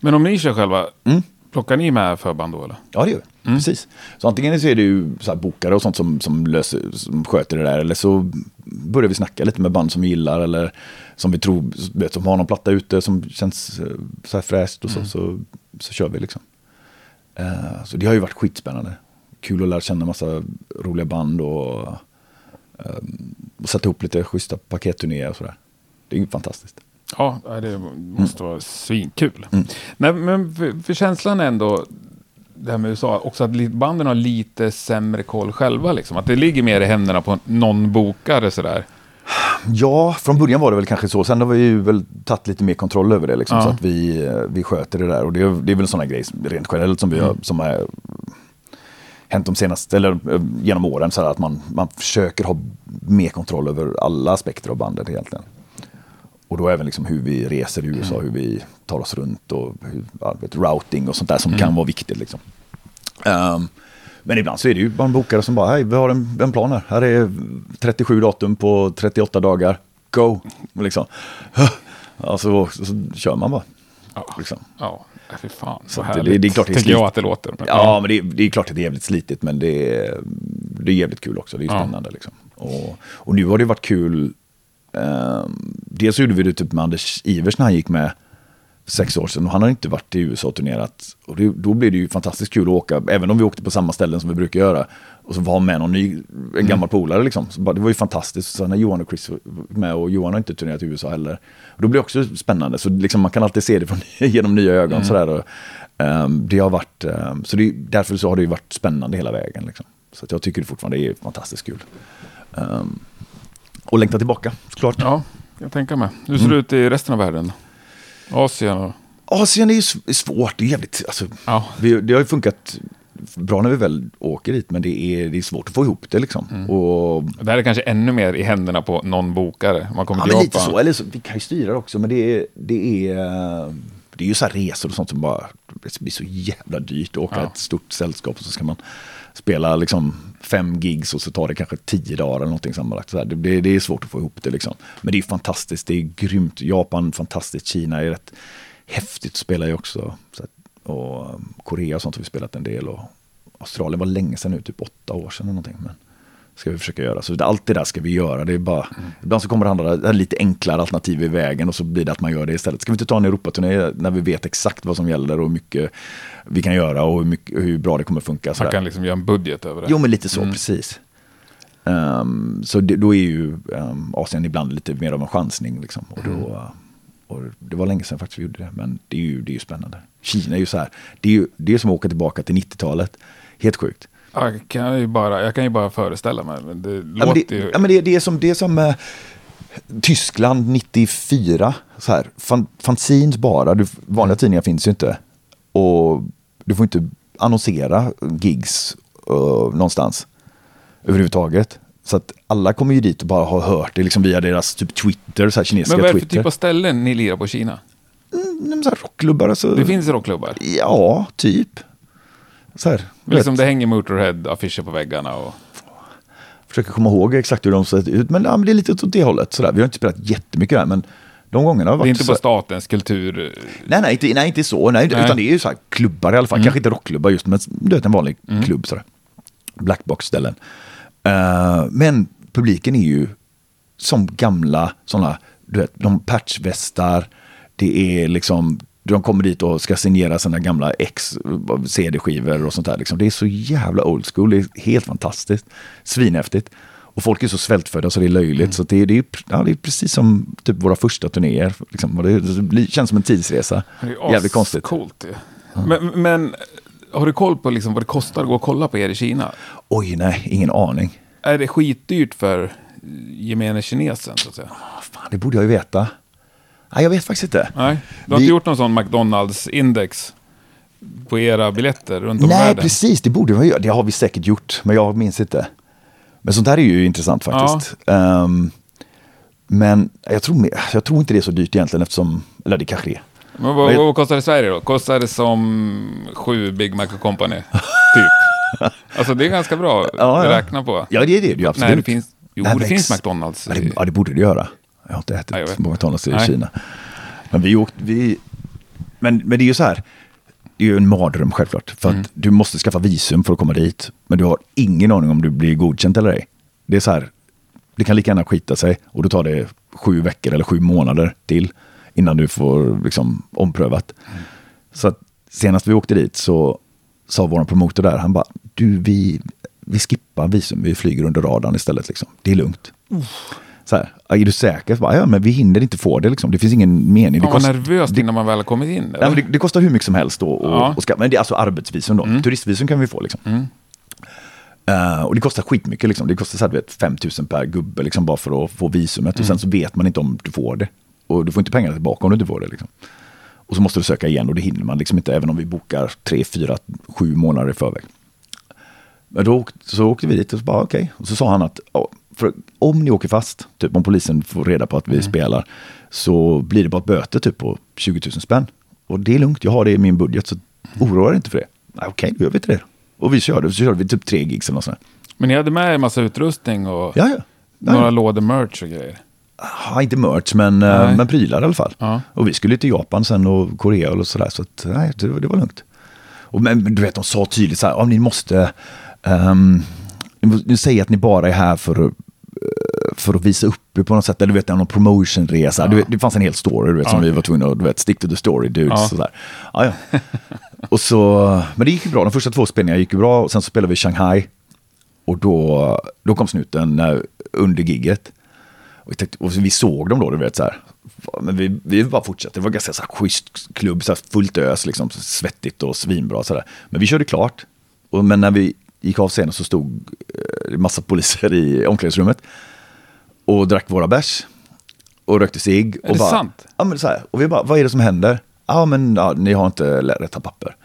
Men om ni kör själva, Mm. plockar ni med förband då eller? Ja, det gör vi. Precis. Så antingen så är det ju så bokare och sånt som, som, löser, som sköter det där. Eller så börjar vi snacka lite med band som vi gillar. Eller som vi tror, vet, som har någon platta ute som känns eh, så här fräscht. Och så, så, så kör vi liksom. Eh, så det har ju varit skitspännande. Kul att lära känna massa roliga band och, eh, och sätta ihop lite schyssta paketturnéer och sådär. Det är ju fantastiskt. Ja, det måste vara svinkul. Mm. Nej, men för, för känslan är ändå, det här med USA, också att banden har lite sämre koll själva liksom. Att det ligger mer i händerna på någon bokare sådär. Ja, från början var det väl kanske så. Sen har vi ju väl tagit lite mer kontroll över det. Liksom, Ja. Så att vi, eh, vi sköter det där. Och det är, det är väl sådana grejer rent generellt som vi har, som har hänt de senaste, eller eh, genom åren. Så att man, man försöker ha mer kontroll över alla aspekter av bandet egentligen. Och då även liksom hur vi reser i USA, hur vi tar oss runt och hur, vet, routing och sånt där som kan vara viktigt. Liksom. Ehm, men ibland så är det ju bara en bokare som bara, hej, vi har en, en plan här. Här är 37 datum på 38 dagar. Go! Liksom. Ja, så, så, så kör man bara. Ja, Liksom. ja fy fan. Så härligt. det- det är klart det är Tänker jag att det låter. Men, Ja, men det, är- det är klart att det är jävligt slitigt, men det är, det är jävligt kul också. Det är Ja. spännande. Liksom. Och, och nu har det varit kul. Um, dels gjorde vi det typ med Anders Ivers när han gick med för sex år sedan. Och han har inte varit i USA och turnerat. Och det, då blev det ju fantastiskt kul att åka, även om vi åkte på samma ställen som vi brukar göra. Och så var med någon ny, en gammal polare liksom. Bara, det var ju fantastiskt. Så när Johan och Chris var med och Johan har inte turnerat i USA heller. Och då blir det också spännande. Så liksom man kan alltid se det från, genom nya ögon. Sådär. Och, ehm, det har varit, ehm, så det, därför så har det ju varit spännande hela vägen. Liksom. Så jag tycker det fortfarande är fantastiskt kul. Ehm, och längta tillbaka, såklart. ja, jag tänker mig. Hur ser Mm. det ut i resten av världen? Asien och... Asien är ju svårt, det är jävligt, alltså, Ja. vi, det har ju funkat bra när vi väl åker dit, men det är, det är svårt att få ihop det liksom. Mm. Och, Det här är kanske ännu mer i händerna på någon bokare. Man kommer ja, till men lite så, eller så, vi kan ju styra det också, men det är, det är, det är ju så här resor och sånt som bara, det blir så jävla dyrt att åka Ja. ett stort sällskap och så ska man spela liksom fem gigs och så tar det kanske tio dagar eller någonting sammanlagt. Så här, det, det, det är svårt att få ihop det liksom. Men det är fantastiskt, det är grymt. Japan, fantastiskt. Kina är rätt häftigt att spela i också. Så och um, Korea och sånt har vi spelat en del. Och Australien var länge sedan nu, typ åtta år sedan eller någonting. Men ska vi försöka göra. Så allt det där ska vi göra. Det är bara, Ibland så kommer det andra lite enklare alternativ i vägen och så blir det att man gör det istället. Ska vi inte ta en Europaturné när vi vet exakt vad som gäller och hur mycket vi kan göra och hur, mycket, hur bra det kommer funka. Man kan liksom göra en budget över det. Jo, men lite så, precis. Ehm, så det, då är ju um, Asien ibland lite mer av en chansning. Liksom. Och då, och det var länge sedan faktiskt vi gjorde det, men det är ju, det är ju spännande. Kina är ju så här, det är ju det är som att åka tillbaka till 90-talet. Helt sjukt. Ja, Jag kan ju bara, jag kan ju bara föreställa mig. Men det Ja, men det, ju... ja, men det, det är som, det är som eh, Tyskland 94. Så här, fan, fanzines bara, du, vanliga tidningar finns ju inte. Och du får inte annonsera gigs eh, någonstans överhuvudtaget. Så att alla kommer ju dit och bara har hört det liksom via deras typ Twitter, så här kinesiska Men vad är det för Twitter. typ av ställen ni lirar på i Kina? Mm, så här rockklubbar alltså. Det finns rockklubbar. Ja, typ. Så här, Liksom vet, det hänger Motorhead-affischer på väggarna och... försöker komma ihåg exakt hur de ser ut. Men, ja, men det är lite åt det hållet. Så där. Vi har inte spelat jättemycket där, men de gångerna har Det är varit inte så på statens kultur... Nej, nej, inte, nej, inte så. Nej, Nej. Utan det är ju så här klubbar i alla fall. Kanske inte rockklubbar just, men du vet en vanlig klubb. Så där. Blackbox-ställen. Eh, men publiken är ju som gamla sådana, du vet, de patchvästar. Det är liksom, de kommer dit och ska signera sina gamla ex CD-skivor och sånt där. Liksom. Det är så jävla old school. Det är helt fantastiskt. Svinhäftigt. Och folk är så svältfödda så det är löjligt. Så det, är- det, är, ja, det är precis som typ våra första turnéer. Liksom. Det, det känns som en tidsresa. Det är Jävligt konstigt. Coolt ju. Men, men har du koll på liksom vad det kostar att gå och kolla på er i Kina? Oj, nej, ingen aning. Är det skitdyrt för gemene kinesen så att säga? Ah, Fan, det borde jag ju veta. Nej, jag vet faktiskt inte. Nej, du har Vi- inte gjort någon sån McDonalds-index på era biljetter runt om Nej, världen? precis. Det borde vi göra. Det har vi säkert gjort, men jag minns inte. Men sånt här är ju intressant faktiskt. Ehm, men jag tror, jag tror inte det är så dyrt egentligen eftersom, eller det kanske det är. Men vad, vad kostar det i Sverige då? Kostar det som sju Big Mac och Company? Typ. Alltså det är ganska bra att Ja, ja. räkna på. Ja, det är det ju absolut. Nej, det finns, jo, det men finns McDonalds. Det, i- ja, det borde det göra. Jag har inte ätit Nej, McDonalds i Nej. Kina. Men vi åkte, vi, men, men det är ju så här, det är ju en mardröm självklart. För Mm. att du måste skaffa visum för att komma dit. Men du har ingen aning om du blir godkänt eller ej. Det är så här, det kan lika gärna skita sig och då tar det sju veckor eller sju månader till innan du får liksom omprövat. Mm. Så att senast vi åkte dit så sa vår promotor där, han bara, du vi, vi skippar visum, vi flyger under radarn istället liksom. Det är lugnt. Så här, är du säker? Bara, ja, men vi hinner inte få det liksom. Det finns ingen mening. Det Man var kost- nervös det- innan man väl kommit in. Ja, det, det kostar hur mycket som helst då. Och, Ja. Mm. och ska, men det är alltså arbetsvisum då. Turistvisum kan vi få liksom. Eh, och det kostar skitmycket liksom. Det kostar så här, vet, 5 000 per gubbe liksom, bara för att få visumet. Och Mm. sen så vet man inte om du får det. Och du får inte pengarna tillbaka om du inte får det. Liksom. Och så måste du söka igen och det hinner man liksom inte även om vi bokar 3, 4, 7 månader i förväg. Men då så åkte vi dit och så bara okej. Och så sa han att om ni åker fast, typ om polisen får reda på att vi spelar, så blir det bara böter typ på 20 000 spänn. Och det är lugnt, jag har det i min budget så oroa dig inte för det. Okej, då gör vi inte det. Och vi körde, så körde vi typ tre gigs eller något sånt. Men ni hade med er massa utrustning och Ja, ja. några lådor merch och grejer. Ja, inte merch, men, eh, Nej. men prylar i alla fall. Ja. Och vi skulle till Japan sen och Korea och sådär, så att, nej, det, var- det var lugnt. Och, men du vet, de sa tydligt så här, ni måste, um, ni måste- ni säger att ni bara är här för att eh, för att visa upp er på något sätt, eller du vet, någon promotionresa. Du vet, det fanns en hel story du vet, som Ja. vi var tvungna att, du vet, stick to the story dudes. Ja. Sådär. Ja, ja. och så, men det gick ju bra, de första två spelningarna gick ju bra, och sen så spelade vi i Shanghai. Och då, då kom snuten när, under gigget. Och, vi tänkte, och vi såg dem då, du vet så här. Men vi, vi bara fortsatte. Det var ganska så här schysst klubb, så här fullt ös, liksom, svettigt och svinbra. Så där. Men vi körde klart. Och, men när vi gick av scenen så stod eh, massa poliser i omklädningsrummet. Och drack våra bärs. Och rökte cigg. Är och det bara, sant? Ja, men så här, och vi bara, vad är det som händer? Ja, men ja, ni har inte rätta papper.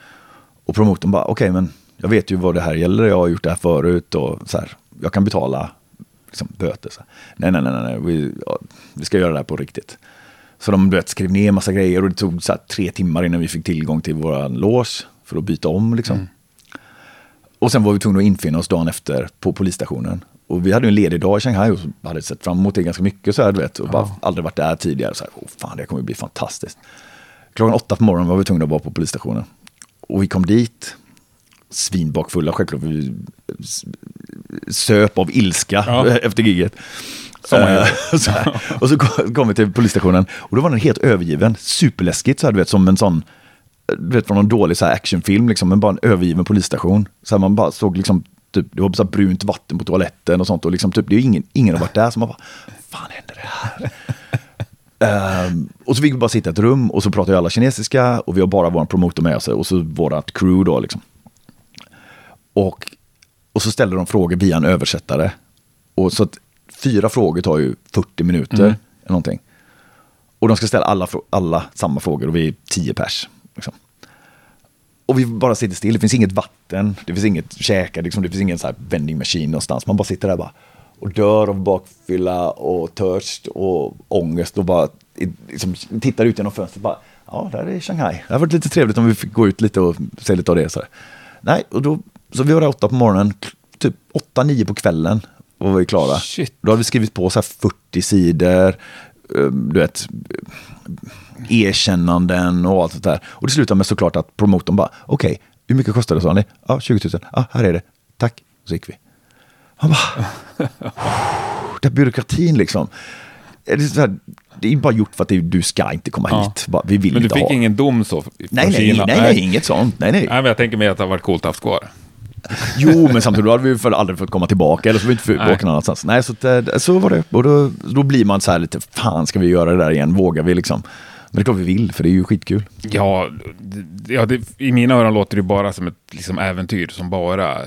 Och promotorn bara, okej, men jag vet ju vad det här gäller. Jag har gjort det här förut och så här, jag kan betala liksom, böter. Så. Nej, nej, nej, nej. Vi, ja, vi ska göra det här på riktigt. Så de du vet, skrev ner massa grejer och det tog så här, tre timmar innan vi fick tillgång till våra loge för att byta om. Liksom. Och sen var vi tvungna att infinna oss dagen efter på polisstationen. Och vi hade en ledig dag i Shanghai och hade sett fram emot det ganska mycket. Så här, du vet, och bara aldrig varit där tidigare. Så här, oh, fan, det kommer bli fantastiskt. Klockan åtta på morgonen var vi tvungna att vara på polisstationen. Och vi kom dit, svinbakfulla självklart. Vi söp av ilska Ja. efter giget. Eh, så och så kom vi till polisstationen och då var den helt övergiven. Superläskigt, så här, du vet, som en sån, du vet från någon dålig så här, actionfilm, liksom, men bara en övergiven polisstation. Så här, man bara såg liksom, typ, det var så här brunt vatten på toaletten och sånt. Och liksom, typ, det är ingen, ingen har varit där, så man bara, fan händer det här? Ehm, och så fick vi bara sitta i ett rum och så pratade alla kinesiska och vi har bara vår promotor med oss och så vårat crew då liksom. Och, och så ställer de frågor via en översättare. Och så att fyra frågor tar ju 40 minuter. Eller någonting. Och de ska ställa alla, alla samma frågor och vi är tio pers. Liksom. Och vi bara sitter still, det finns inget vatten, det finns inget käka, liksom, det finns ingen så här vending machine någonstans. Man bara sitter där bara och dör av bakfylla och törst och ångest och bara liksom, tittar ut genom fönstret. Bara, ja, där är Shanghai. Det hade varit lite trevligt om vi fick gå ut lite och se lite av det. Så, här. Nej, och då, så vi var där åtta på morgonen, typ åtta, nio på kvällen och var vi klara. Shit. Då hade vi skrivit på så här 40 sidor, eh, du vet, erkännanden och allt sånt där. Och det slutade med såklart att promotorn bara, okej, hur mycket kostar det sa ni? Ja, 20 000. Ja, här är det. Tack. Så gick vi. Han bara, är byråkratin liksom. Det är, här, det är bara gjort för att du ska inte komma Ja. hit. Bara, vi vill Men du fick ha. ingen dom så? Nej, nej, nej, nej, nej, inget sånt. Nej, nej. Nej, men jag tänker mig att det har varit coolt att ha haft kvar. Jo, men samtidigt hade vi för aldrig fått komma tillbaka, eller så vi inte få Nej. åka någon annanstans. Nej, så, eh, så var det. Och då, då blir man så här lite, fan ska vi göra det där igen? Vågar vi liksom? Men det är klart vi vill, för det är ju skitkul. Ja, ja det, i mina öron låter det bara som ett liksom, äventyr som bara...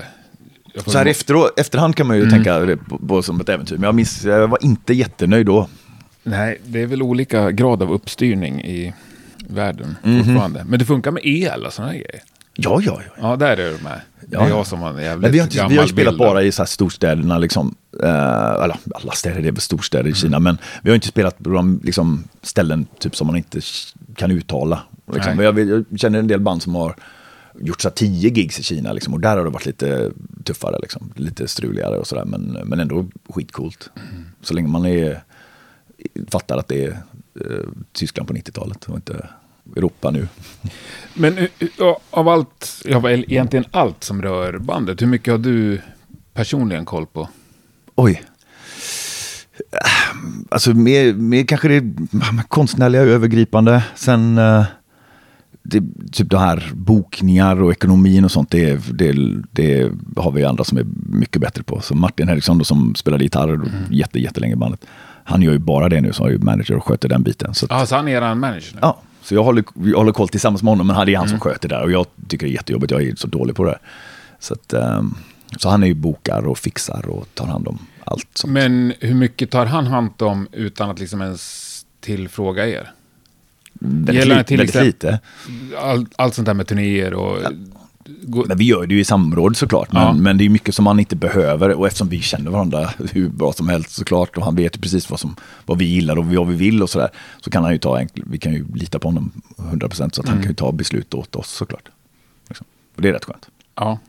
Så här efter, efterhand kan man ju tänka det på, på som ett äventyr, men jag, minns, jag var inte jättenöjd då. Nej, det är väl olika grad av uppstyrning i världen Mhm. fortfarande. Men det funkar med el och sådana grejer. Ja, ja, ja. Ja, där är du med. Det Ja. är jag som har en jävligt Men vi har, inte, vi har spelat bild. bara i så här storstäderna, liksom, eh, eller alla städer, det är väl storstäder i Kina, men vi har inte spelat på de liksom, ställen typ, som man inte kan uttala. Liksom. Jag, jag känner en del band som har gjort så här, tio gigs i Kina, liksom, och där har det varit lite tuffare, liksom, lite struligare och sådär, men, men ändå skitcoolt. Så länge man är, fattar att det är eh, Tyskland på 90-talet och inte Europa nu. Men uh, uh, av allt, ja, väl egentligen allt som rör bandet, hur mycket har du personligen koll på? Oj. Alltså mer, mer kanske det konstnärliga övergripande. Sen eh, det, typ det här bokningar och ekonomin och sånt. Det, det, det har vi andra som är mycket bättre på. Så Martin Henriksson då, som spelade gitarr mm. jätte, jättelänge i bandet. Han gör ju bara det nu som är manager och sköter den biten. Så, att, Ja, så han är eran manager nu? ja, så jag håller, jag håller koll tillsammans med honom, men det är han som sköter det där. Och jag tycker det är jättejobbigt, jag är så dålig på det. Så, att, ehm, så han är ju bokar och fixar och tar hand om allt. Sånt. Men hur mycket tar han hand om utan att liksom ens tillfråga er? väldigt till väldigt lite. All, allt sånt där med turnéer och... gå- Men vi gör det ju i samråd såklart. Men, Ja. men det är mycket som man inte behöver. Och eftersom vi känner varandra hur bra som helst såklart. Och han vet ju precis vad, som, vad vi gillar och vad vi vill och sådär. Så kan han ju ta, vi kan ju lita på honom 100% så att han kan ju ta beslut åt oss såklart. Liksom. Och det är rätt skönt. ja.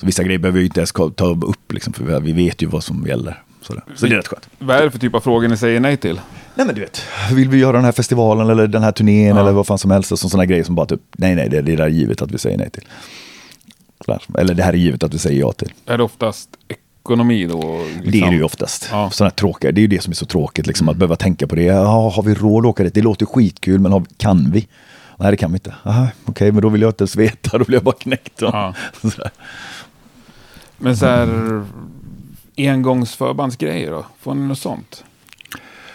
Så vissa grejer behöver vi inte ens ta upp liksom, för vi vet ju vad som gäller. Sådär. Så det är rätt skönt. Vad är det för typ av frågor ni säger nej till? Nej men du vet, vill vi göra den här festivalen eller den här turnén Ja. eller vad fan som helst. Alltså, sådana grejer som bara typ, nej nej, det, det där är givet att vi säger nej till. Sådär. Eller det här är givet att vi säger ja till. Är det oftast ekonomi då? Liksom? Det är det ju oftast. Ja. Sådana här tråkiga, det är ju det som är så tråkigt, liksom, att behöva tänka på det. Ja, har vi råd att åka dit? Det låter skitkul, men har, kan vi? Nej, det kan vi inte. Okej, men då vill jag inte ens veta, då blir jag bara knäckt. Ja. Men så här engångsförbandsgrejer då? Får ni något sånt?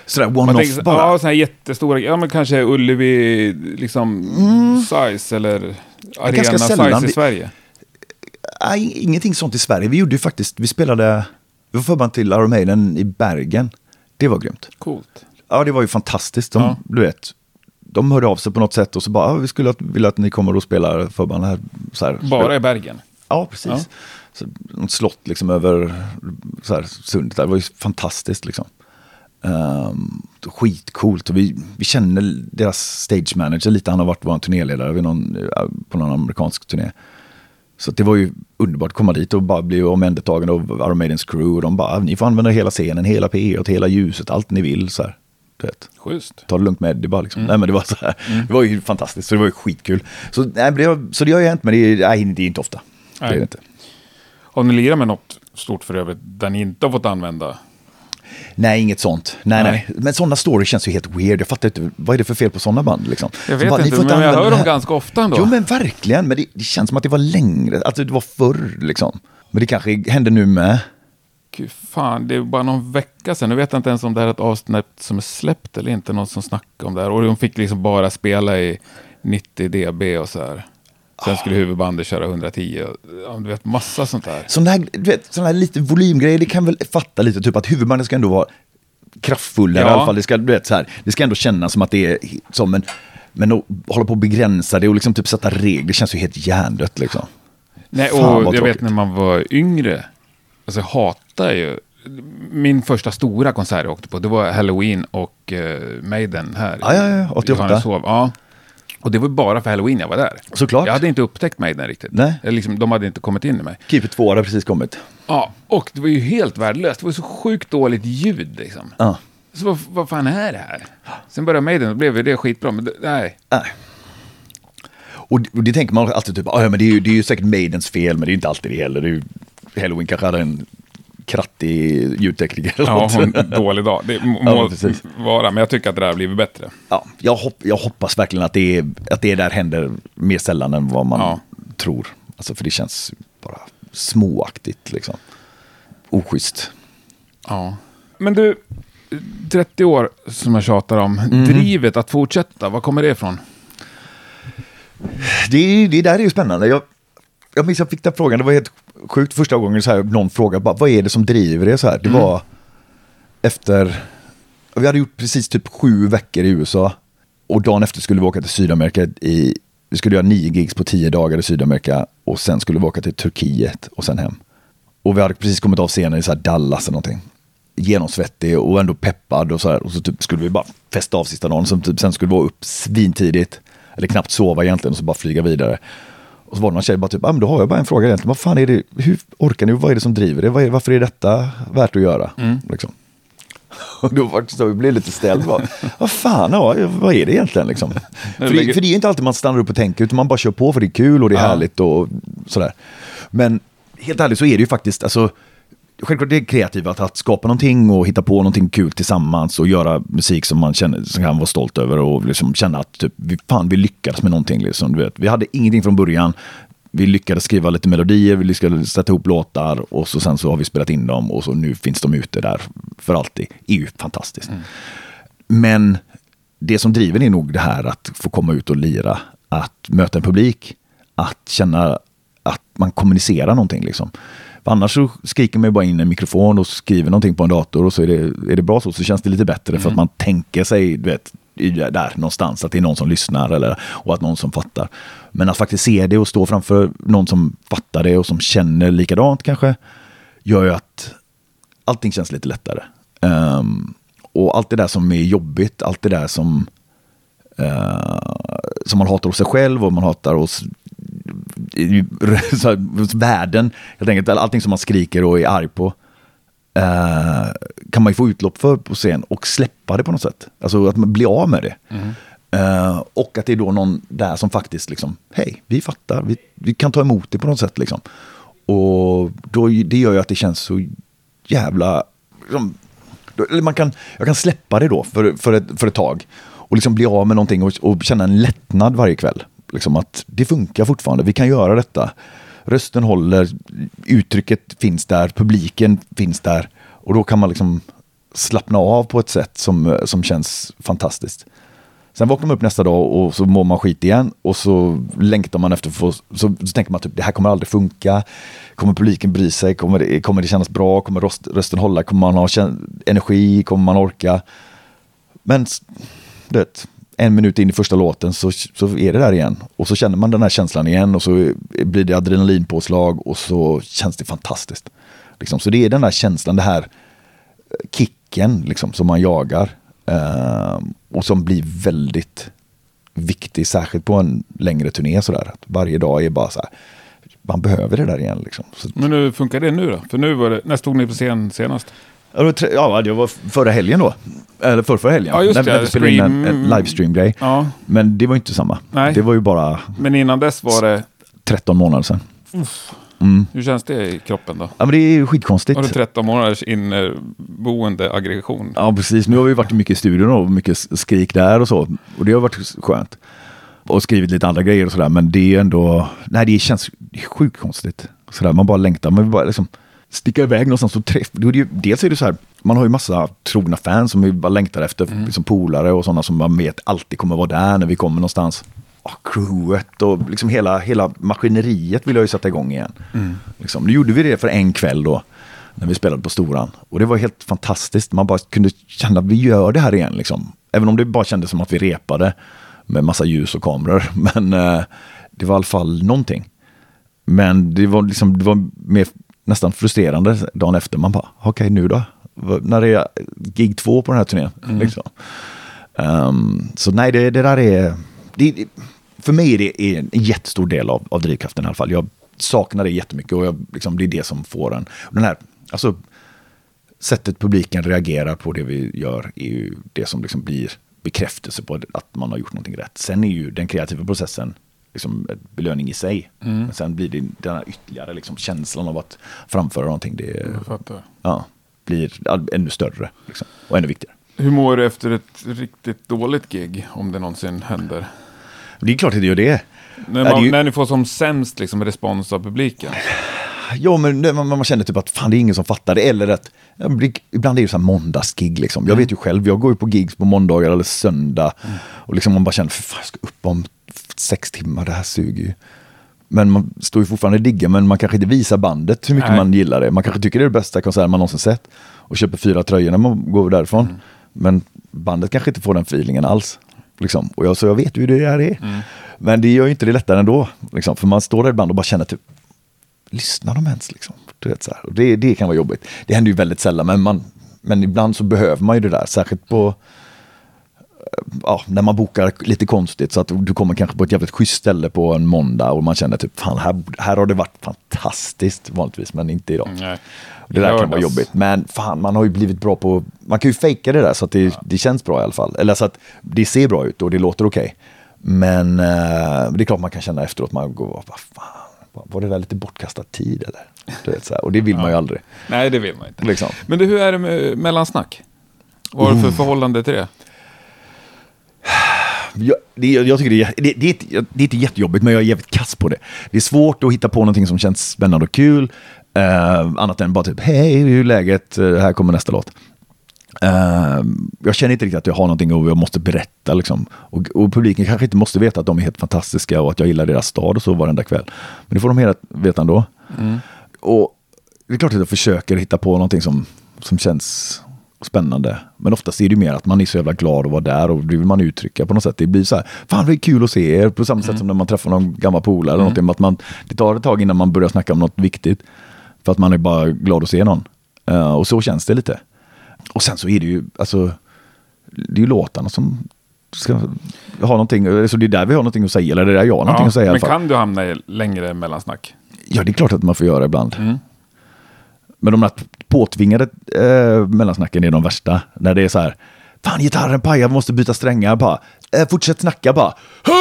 Sådär one-off bara. Ja, sådana här jättestora Ja, men kanske Ullevi liksom size eller arena Mm. size i vi- Sverige. Nej, ingenting sånt i Sverige. Vi gjorde ju faktiskt, vi spelade, vi var förband till Iron Maiden i Bergen. Det var grymt. Coolt. Ja, det var ju fantastiskt. De, Ja. Du vet, de hörde av sig på något sätt och så bara, ah, vi skulle vilja att ni kommer och spelar förband här. Så här Bara i Bergen. Ja, precis. Ja. Något slott liksom över så här, sundet där. Det var ju fantastiskt liksom. Um, skitcoolt. Och vi, vi känner deras stage manager lite. Han har varit vår turnéledare vid någon, eh, på någon amerikansk turné. Så det var ju underbart att komma dit och bara bli omhändertagen av Iron Maidens crew. Och de bara, ni får använda hela scenen, hela PA, hela ljuset, allt ni vill. Så här. Du vet Schysst. ta det lugnt med det bara liksom. Mm. Nej men det var så här, det var ju fantastiskt, så det var ju skitkul. Så, nej, det, har- så det har ju hänt, men det nej, det är inte ofta. Det är Nej. det inte. Har ni lirat med något stort för övrigt där ni inte har fått använda? Nej, inget sånt. Nej, Nej. nej. Men sådana stories känns ju helt weird. Jag fattar inte, vad är det för fel på sådana band liksom? Jag vet bara, ni inte, får men jag hör dem ganska ofta ändå. Jo men verkligen, men det, det känns som att det var längre, att det var förr liksom. Men det kanske händer nu med. Gud, fan, det är bara någon vecka sedan. Nu vet jag inte ens om det här är ett avsnitt som är släppt eller inte. Någon som snackar om det här. Och de fick liksom bara spela i 90 dB och så här. Sen skulle huvudbandet köra 110. Och, ja, du vet, massa sånt där. Sådana här, du vet, såna här lite volymgrejer, det kan väl fatta lite, typ att huvudbandet ska ändå vara kraftfullare Ja. i alla fall. Det ska, du vet, så här, det ska ändå kännas som att det är som en, men att hålla på att begränsa det och liksom typ sätta regler känns ju helt hjärndött liksom. Nej, och jag vet tråkigt. när man var yngre. Alltså jag hatar ju. Min första stora konsert jag åkte på, det var Halloween och uh, Maiden här. Ja, ja, ja, 88. i. Ja. Och det var bara för Halloween jag var där. Såklart. Jag hade inte upptäckt Maiden riktigt. Nej. Eller Liksom, de hade inte kommit in i mig. Keep It 2 har precis kommit. Ja, och det var ju helt värdelöst. Det var så sjukt dåligt ljud liksom. Ja. Så vad, vad fan är det här? Sen började Maiden, då blev ju det skitbra. Men det, nej. Nej. Och, det- och det tänker man alltid typ, "Ah, ja men det är, ju, det är ju säkert Maidens fel, men det är inte alltid det heller. Det ju, Halloween kanske hade en krattig ljudtekniker. Ja, hon dålig dag. Det må Ja, precis. vara, men jag tycker att det där har blivit bättre. ja, jag, hopp, jag hoppas verkligen att det, är, att det där händer mer sällan än vad man Ja. tror. Alltså för det känns bara småaktigt liksom. Oschysst. Ja. Men du, 30 år som jag tjatar om. Mhm. Drivet att fortsätta, var kommer det ifrån? Det, det där är ju spännande. Jag, jag minns jag fick den frågan, det var helt sjukt första gången så här, någon frågade bara, vad är det som driver det så här? Det Mm. var efter, vi hade gjort precis typ sju veckor i USA och dagen efter skulle vi åka till Sydamerika i, vi skulle göra nio gigs på tio dagar i Sydamerika och sen skulle vi åka till Turkiet och sen hem. Och vi hade precis kommit av scenen i så Dallas eller någonting. Genomsvettig och ändå peppad och så här. Och så typ skulle vi bara festa av sista dagen. Som typ, sen skulle vi vara upp svintidigt. Eller knappt sova egentligen och så bara flyga vidare. Och så var det någon tjej bara typ, ah, men då har jag bara en fråga egentligen. Vad fan är det, hur orkar ni, vad är det som driver det? Är, varför är detta värt att göra? Liksom. Och då var det så, jag blev lite ställd. Vad fan, ja, vad är det egentligen liksom? för, det, för det är inte alltid man stannar upp och tänker, utan man bara kör på för det är kul och det är Ja. härligt och sådär. Men helt ärligt så är det ju faktiskt, alltså, självklart det är kreativt att, att skapa någonting och hitta på någonting kul tillsammans och göra musik som man känner, som kan vara stolt över och liksom känna att typ, vi, fan, vi lyckades med någonting. Liksom, du vet. Vi hade ingenting från början, vi lyckades skriva lite melodier, vi lyckades sätta ihop låtar och så sen så har vi spelat in dem och så nu finns de ute där för alltid. Det är ju fantastiskt. Mm. Men det som driver är nog det här att få komma ut och lira, att möta en publik, att känna att man kommunicerar någonting. Liksom. För annars så skriker man bara in en mikrofon och skriver någonting på en dator och så är det, är det bra så, så känns det lite bättre mm. för att mm. man tänker sig, du vet, där någonstans, att det är någon som lyssnar eller, och att någon som fattar. Men att faktiskt se det och stå framför någon som fattar det och som känner likadant kanske, gör ju att allting känns lite lättare. Um, och allt det där som är jobbigt, allt det där som, uh, som man hatar hos sig själv och man hatar hos så här, världen, helt enkelt, allting som man skriker och är arg på, uh, kan man ju få utlopp för på scen och släppa det på något sätt. Alltså att man blir av med det. Mm. Uh, och att det är då någon där som faktiskt liksom, hej, vi fattar, vi, vi kan ta emot det på något sätt liksom. Och då, det gör ju att det känns så jävla... Liksom, man kan, jag kan släppa det då för, för, ett, för ett tag och liksom bli av med någonting och, och känna en lättnad varje kväll. Liksom att det funkar fortfarande, vi kan göra detta. Rösten håller, uttrycket finns där, publiken finns där. Och då kan man liksom slappna av på ett sätt som, eh, som känns fantastiskt. Sen vaknar man upp nästa dag och så mår man skit igen och så längtar man efter att få, så, så tänker man typ det här kommer aldrig funka. Kommer publiken bry sig? Kommer det, kommer det kännas bra? Kommer röst, rösten hålla? Kommer man ha energi? Kommer man orka? Men du vet, en minut in i första låten så, så är det där igen. Och så känner man den här känslan igen och så blir det adrenalinpåslag och så känns det fantastiskt. Liksom. Så det är den där känslan, det här eh, kicken liksom, som man jagar. Eh, och som blir väldigt viktig, särskilt på en längre turné sådär. Att varje dag är bara så här, man behöver det där igen liksom. Så, Men hur funkar det nu då? För nu var det, när stod ni på scen senast? Ja, det var förra helgen då. Eller förra, förra helgen. Ja, just det. När vi spelade in en, en livestream-grej. Ja. Men det var inte samma. Nej. Det var ju bara... Men innan dess var det? 13 månader sedan. Uff. Mm. Hur känns det i kroppen då? Ja, men det är skitkonstigt. Har du 13 månaders inneboende aggression? Ja, precis. Nu har vi varit mycket i studion och mycket skrik där och så. Och det har varit skönt. Och skrivit lite andra grejer och sådär. Men det är ändå... Nej, det känns sjukt konstigt. Sådär, man bara längtar. Man bara liksom sticka iväg någonstans och träffa. Dels är det så här, man har ju massa trogna fans som bara längtar efter mm. liksom polare och sådana som man vet alltid kommer vara där när vi kommer någonstans oh, crewet och liksom hela, hela maskineriet vill jag ju sätta igång igen. Mm. Liksom. Nu gjorde vi det för en kväll då, när vi spelade på Storan. Och det var helt fantastiskt. Man bara kunde känna att vi gör det här igen. Liksom. Även om det bara kändes som att vi repade med massa ljus och kameror. Men eh, det var i alla fall någonting. Men det var, liksom, det var mer, nästan frustrerande dagen efter. Man bara, okej okay, nu då? När är gig två på den här turnén? Mm. Liksom. Um, så nej, det, det där är... Det, för mig är det en jättestor del av, av drivkraften i alla fall. Jag saknar det jättemycket och jag, liksom, det är det som får en... Den här, alltså, sättet publiken reagerar på det vi gör är ju det som liksom blir bekräftelse på att man har gjort någonting rätt. Sen är ju den kreativa processen liksom belöning i sig. Mm. Men sen blir det den här ytterligare liksom känslan av att framföra någonting. Det ja, blir ännu större liksom, och ännu viktigare. Hur mår du efter ett riktigt dåligt gig, om det någonsin händer? Det är klart att det gör det. När, man, ju... när ni får som sämst liksom, respons av publiken? Ja, men man, man känner typ att fan, det är ingen som fattar det. Eller att ibland är det så här måndagsgig. Liksom. Jag mm. vet ju själv, jag går ju på gigs på måndagar eller söndag. Mm. Och liksom man bara känner, för fan, jag ska upp om sex timmar, det här suger ju. Men man står ju fortfarande digga, men man kanske inte visar bandet hur mycket Nej. man gillar det. Man kanske tycker det är det bästa konserten man någonsin sett. Och köper fyra tröjor när man går därifrån. Mm. Men bandet kanske inte får den feelingen alls. Liksom. Och jag, så jag vet ju hur det här är. Mm. Men det gör ju inte det lättare ändå. Liksom. För man står där ibland och bara känner typ, lyssnar de ens? Liksom? Du vet, så här. Och det, det kan vara jobbigt. Det händer ju väldigt sällan, men, man, men ibland så behöver man ju det där. Särskilt på ja, när man bokar lite konstigt så att du kommer kanske på ett jävligt schysst ställe på en måndag och man känner typ fan här, här har det varit fantastiskt vanligtvis men inte idag. Mm, det där kan vara jobbigt. Men fan man har ju blivit bra på, man kan ju fejka det där så att det, ja. det känns bra i alla fall. Eller så att det ser bra ut och det låter okej. Okay. Men eh, det är klart man kan känna efteråt, man går, vad fan, var det där lite bortkastad tid eller? Du vet, så här. Och det vill ja. man ju aldrig. Nej, det vill man inte. Liksom. Men du, hur är det med mellansnack? Vad har du för oh. förhållande till det? jag, det, jag tycker det är, det, det, är det är inte jättejobbigt, men jag är jävligt kass på det. Det är svårt att hitta på någonting som känns spännande och kul. Eh, annat än bara typ, hej, hur är läget? Eh, här kommer nästa låt. Eh, jag känner inte riktigt att jag har någonting och jag måste berätta. Liksom. Och, och, publiken kanske inte måste veta att de är helt fantastiska och att jag gillar deras stad och så varenda kväll. Men det får de hela veta ändå. Mm. Och det är klart att jag försöker hitta på någonting som, som känns spännande. Men oftast är det mer att man är så jävla glad att vara där och det vill man uttrycka på något sätt. Det blir så här, fan det är kul att se er, på samma mm. sätt som när man träffar någon gammal polare eller mm. någonting. Att man, det tar ett tag innan man börjar snacka om något viktigt. För att man är bara glad att se någon. Uh, och så känns det lite. Och sen så är det ju, alltså, det är ju låtarna som ska ha någonting, så det är där vi har någonting att säga, eller det är där jag har någonting ja, att säga. Men kan du hamna i längre mellansnack? Ja, det är klart att man får göra ibland. Mm. Men de här påtvingade eh, mellansnacken är de värsta. När det är så här, fan gitarren pajar, vi måste byta strängar. Bara, eh, fortsätt snacka bara.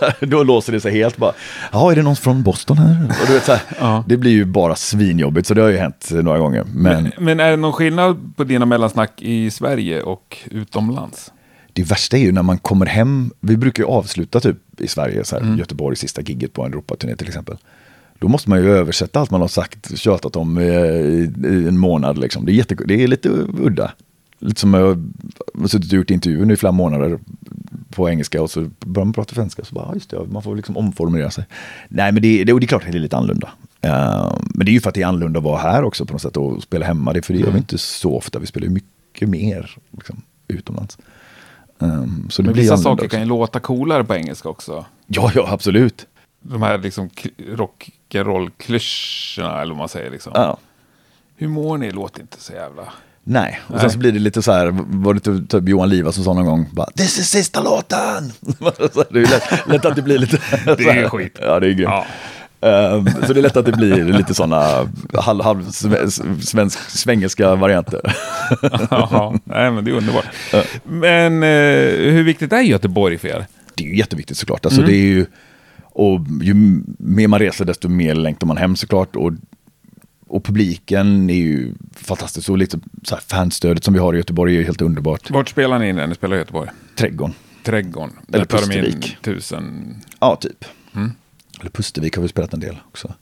Här, då låser det sig helt bara. Ja, är det någon från Boston här? Och du vet, så här, ja. Det blir ju bara svinjobbigt, så det har ju hänt några gånger. Men, men, men är det någon skillnad på dina mellansnack i Sverige och utomlands? Det värsta är ju när man kommer hem, vi brukar ju avsluta typ i Sverige, så här, mm. Göteborg, sista gigget på en Europaturné till exempel. Då måste man ju översätta allt man har sagt, tjatat om i, i en månad. Liksom. Det, är jätte, det är lite udda. Lite som jag har suttit och gjort intervjuer i flera månader på engelska och så börjar man prata svenska. Så bara, just det, man får liksom omformulera sig. Nej, men det, det, det är klart att det är lite annorlunda. Uh, men det är ju för att det är annorlunda att vara här också på något sätt och spela hemma. Det, för det gör vi mm. inte så ofta. Vi spelar ju mycket mer liksom, utomlands. Um, så det men blir vissa saker också. kan ju låta coolare på engelska också. Ja, ja, absolut. De här liksom rock'n'roll-klyschorna eller vad man säger liksom. Ja. Hur mår ni? Låter inte så jävla... Nej, och Nej. sen så blir det lite så här, var det typ, typ Johan Liva som sa någon gång, bara, this is sista låten! det är lätt, lätt, att det blir lite... det är skit. Ja, det är grymt. Ja. Um, så det är lätt att det blir lite sådana halv, halv svensk, svengelska varianter. ja, nej, men det är underbart. Men uh, hur viktigt är Göteborg för er? Det är ju jätteviktigt såklart. Alltså, mm. det är ju, och ju mer man reser desto mer längtar man hem såklart. Och, och publiken är ju fantastisk. Och lite så här fanstödet som vi har i Göteborg är ju helt underbart. Vart spelar ni när ni spelar i Göteborg? Trädgården. Trädgården. Eller Pustervik. Tusen... Ja, typ. Mm. Eller Pustervik har vi spelat en del också.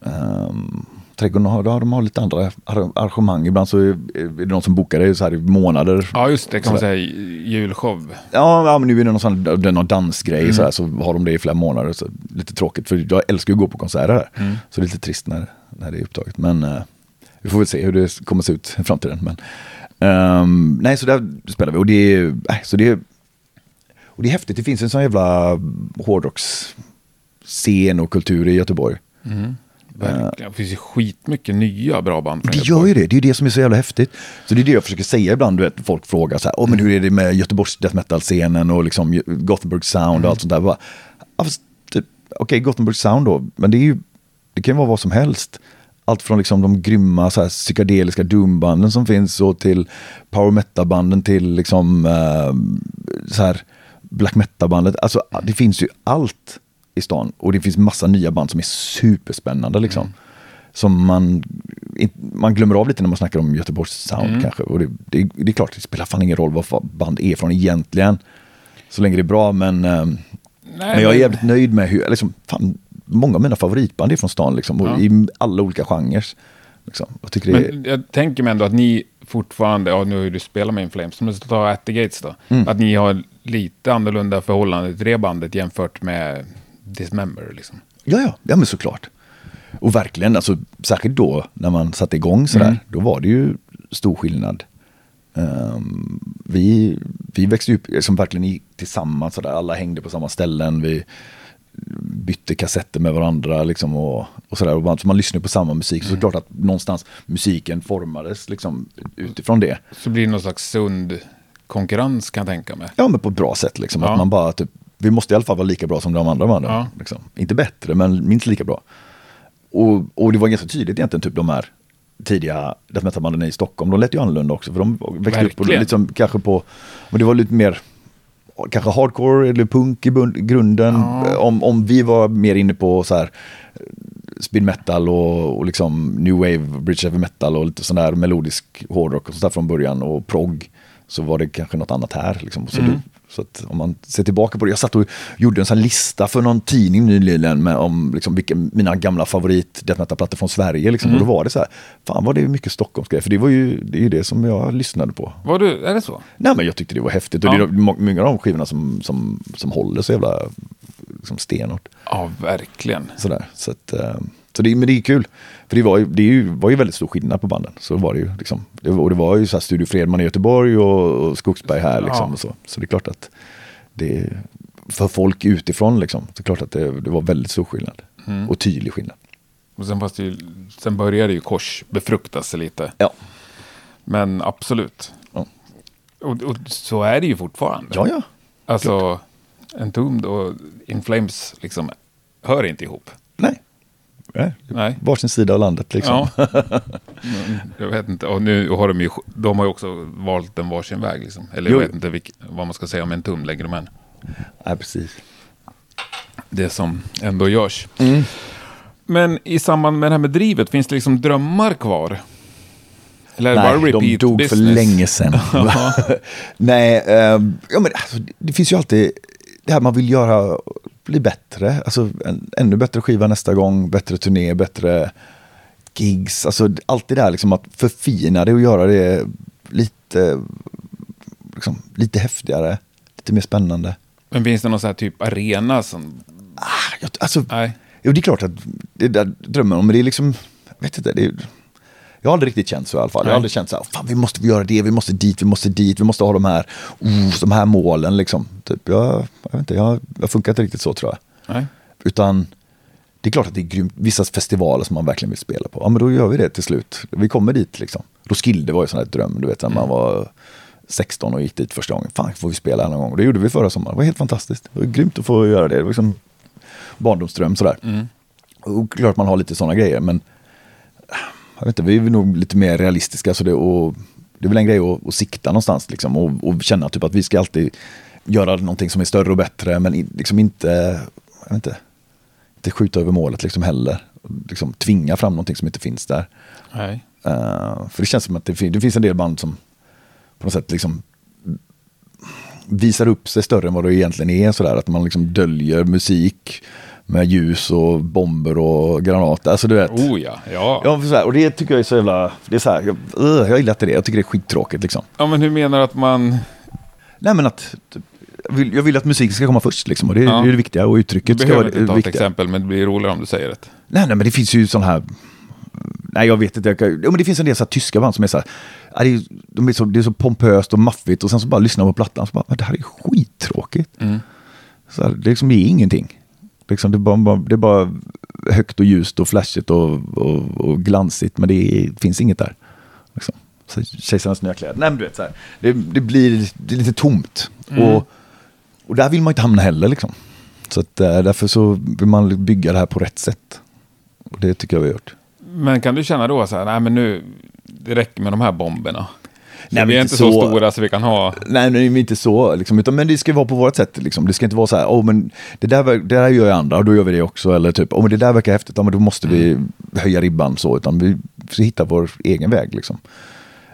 Um, Trädgården har, de har lite andra arrangemang. Ibland så är det någon som bokar det så här i månader. Ja, just det. Kan man säga julshow. Ja, ja, men nu är det någon, sån, det någon dansgrej mm. så, här, så har de det i flera månader. Så lite tråkigt, för jag älskar att gå på konserter här. Mm. Så det är lite trist när, när det är upptaget. Men uh, vi får väl se hur det kommer se ut i framtiden. Men, um, nej, så där spelar vi. Och det är, äh, så det är, och det är häftigt. Det finns en sån jävla hårdrocksscen och kultur i Göteborg. Mm. Verkligen. Det finns ju skitmycket nya bra band. Det gör ju det. Det är ju det som är så jävla häftigt. Så det är det jag försöker säga ibland. Du vet, folk frågar så här, oh, men hur är det med Göteborgs death metal-scenen och liksom Gothenburg Sound mm. och allt sånt där. Bara, typ, Okej, okay, Gothenburg Sound då, men det, är ju, det kan ju vara vad som helst. Allt från liksom de grymma så här, psykedeliska doombanden som finns och till power metal-banden till liksom uh, så här black metal-bandet. Alltså det finns ju allt i stan. Och det finns massa nya band som är superspännande liksom. Mm. Som man, man glömmer av lite när man snackar om Göteborgs sound mm. kanske. Och det, det, det, är klart, det spelar fan ingen roll vad band är från egentligen. Så länge det är bra, men, eh, Nej, men jag är jävligt nöjd med hur, liksom, fan, många av mina favoritband är från stan liksom, och ja. i alla olika genrer. Liksom. Jag, men är... jag tänker mig ändå att ni fortfarande, ja nu har du spelat med Inflames, ska ta At the Gates då, mm. att ni har lite annorlunda förhållande till det bandet jämfört med dismember liksom. Ja, ja, ja men såklart. Och verkligen, alltså, särskilt då när man satte igång sådär, mm. då var det ju stor skillnad. Um, vi, vi växte upp liksom verkligen tillsammans, sådär. alla hängde på samma ställen. Vi bytte kassetter med varandra liksom, och, och sådär. Och man, så man lyssnade på samma musik. Mm. Så klart att någonstans musiken formades liksom, utifrån det. Så blir det någon slags sund konkurrens kan jag tänka mig. Ja, men på ett bra sätt. Liksom, ja. Att man bara typ vi måste i alla fall vara lika bra som de andra banden. Ja. Liksom. Inte bättre, men minst lika bra. Och, och det var ganska tydligt egentligen, typ de här tidiga death metal-banden i Stockholm. De lät ju annorlunda också, för de växte Verkligen. upp liksom, kanske på, men det var lite mer kanske hardcore eller punk i grunden. Ja. Om, om vi var mer inne på så här speed metal och, och liksom new wave, bridge heavy metal och lite sån där melodisk hårdrock och sånt där från början och prog så var det kanske något annat här. Liksom. Så, mm. Så att om man ser tillbaka på det. Jag satt och gjorde en sån lista för någon tidning nyligen med om liksom vilka mina gamla favorit plattor från Sverige. Liksom. Mm. Och då var det så här, fan vad det mycket Stockholmsgrejer. För det var ju det, är ju det som jag lyssnade på. Var du, är det så? Nej men jag tyckte det var häftigt. Och Ja. det är må- många av de skivorna som, som, som håller så jävla liksom stenhårt. Ja, verkligen. Sådär. Så, att, eh, så det, men det är kul. För det var ju, det ju, var ju väldigt stor skillnad på banden. Så var det ju. Liksom. Det, och det var ju så här Studio Fredman i Göteborg och, och Skogsberg här. Liksom, Ja. och så. så det är klart att det, för folk utifrån liksom, så är det klart att det, det var väldigt stor skillnad. Mm. Och tydlig skillnad. Och sen, fast det, sen började ju kors befrukta sig lite. Ja, Men absolut. Ja. Och, och så är det ju fortfarande. ja. ja. Alltså, Entombed och In Flames liksom hör inte ihop. Nej. Nej. Nej. Varsin sida av landet liksom. Ja. Mm, jag vet inte. Och nu har de ju, de har ju också valt en varsin väg liksom. Eller jag Jo. vet inte vilk, vad man ska säga om Entombed längre, men Nej, precis. det som ändå görs. Mm. Men i samband med det här med drivet, finns det liksom drömmar kvar? Eller det bara Nej, de dog business? för länge sedan. Nej, ehm, ja, men alltså, det finns ju alltid det här man vill göra, bli bättre. Alltså en ännu bättre skiva nästa gång, bättre turné, bättre gigs. Alltså allt det där liksom att förfina det och göra det lite, liksom, lite häftigare, lite mer spännande. Men finns det någon sån här typ arena som... Ah, jag, alltså, Nej. Jo, det är klart att det är där drömmen om, men det är liksom, jag vet inte, det är, jag har aldrig riktigt känt så i alla fall. Jag Nej. har aldrig känt så här, fan vi måste göra det, vi måste dit, vi måste dit, vi måste ha de här, oh, de här målen liksom. Typ, jag, jag vet inte, jag, jag funkar inte riktigt så tror jag. Nej. Utan det är klart att det är grymt, vissa festivaler som man verkligen vill spela på. Ja men då gör vi det till slut. Vi kommer dit liksom. Roskilde var ju sån här dröm, du vet när man var 16 och gick dit första gången. Fan får vi spela här någon gång? Det gjorde vi förra sommaren. Det var helt fantastiskt. Det var grymt att få göra det. Det var liksom barndomsdröm sådär. Mm. Och klart man har lite sådana grejer men jag vet inte, vi är nog lite mer realistiska. Så det, och, det är väl en grej att, att sikta någonstans liksom, och, och känna typ att vi ska alltid göra någonting som är större och bättre men liksom inte, jag vet inte, inte skjuta över målet liksom heller. Liksom tvinga fram någonting som inte finns där. Nej. Eh, för det känns som att det, det finns en del band som på något sätt liksom visar upp sig större än vad det egentligen är. Sådär, att man liksom döljer musik med ljus och bomber och granater. Alltså du vet. Oh ja, ja. Ja, för så här, och det tycker jag är så jävla... Det är så här, jag, uh, jag gillar inte det. Jag tycker det är skittråkigt liksom. Ja, men hur menar du att man... Nej men att... Typ, jag, vill, jag vill att musiken ska komma först liksom. Och det, Ja. det är det viktiga. Och Du uttrycket ska behöver vara det inte ta ett viktiga. exempel, men det blir roligare om du säger det. Nej, nej, men det finns ju sån här... Nej, jag vet inte. Jag kan, jo, men det finns en del så här tyska band som är så här... ja, Det är, de är så, det är så pompöst och maffigt och sen så bara lyssnar man på plattan så bara, "Men det här är skittråkigt. Mm. Så här, det liksom är ingenting. Liksom, det, är bara, det är bara högt och ljust och flashigt och, och, och glansigt, men det är, finns inget där. Liksom. Så Kejsarens nya kläder. Nej, men du vet, så här, det, det blir det är lite tomt. Och, och där vill man inte hamna heller. Liksom. Så att, eh, därför så vill man bygga det här på rätt sätt. Och det tycker jag vi har gjort. Men kan du känna då så här, nej men nu, det räcker med de här bomberna. Nej, vi är inte så, så- stora så vi kan ha... Nej, nej, men inte så. Liksom, utan, men det ska vara på vårt sätt. Liksom. Det ska inte vara så här, oh, men det, där, det där gör jag andra och då gör vi det också. Eller typ, oh, men det där verkar häftigt, ja, men då måste vi höja ribban så. Utan vi ska hitta vår egen väg. Liksom.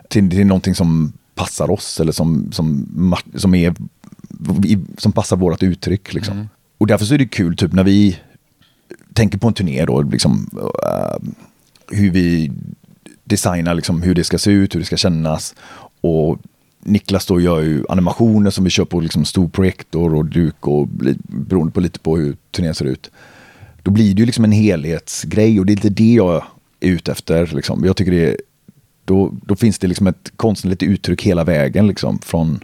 Till, till någonting som passar oss eller som, som, som, är, som passar vårt uttryck. Liksom. Och därför så är det kul typ när vi tänker på en turné då, liksom, eh, hur vi designar liksom, hur det ska se ut, hur det ska kännas. Och Niklas då gör ju animationer som vi kör på liksom, stor projektor och duk och beroende på lite på hur turnén ser ut. Då blir det ju liksom en helhetsgrej och det är lite det jag är ute efter. Liksom. Jag tycker det är, då, då finns det liksom ett konstnärligt uttryck hela vägen. Liksom, från,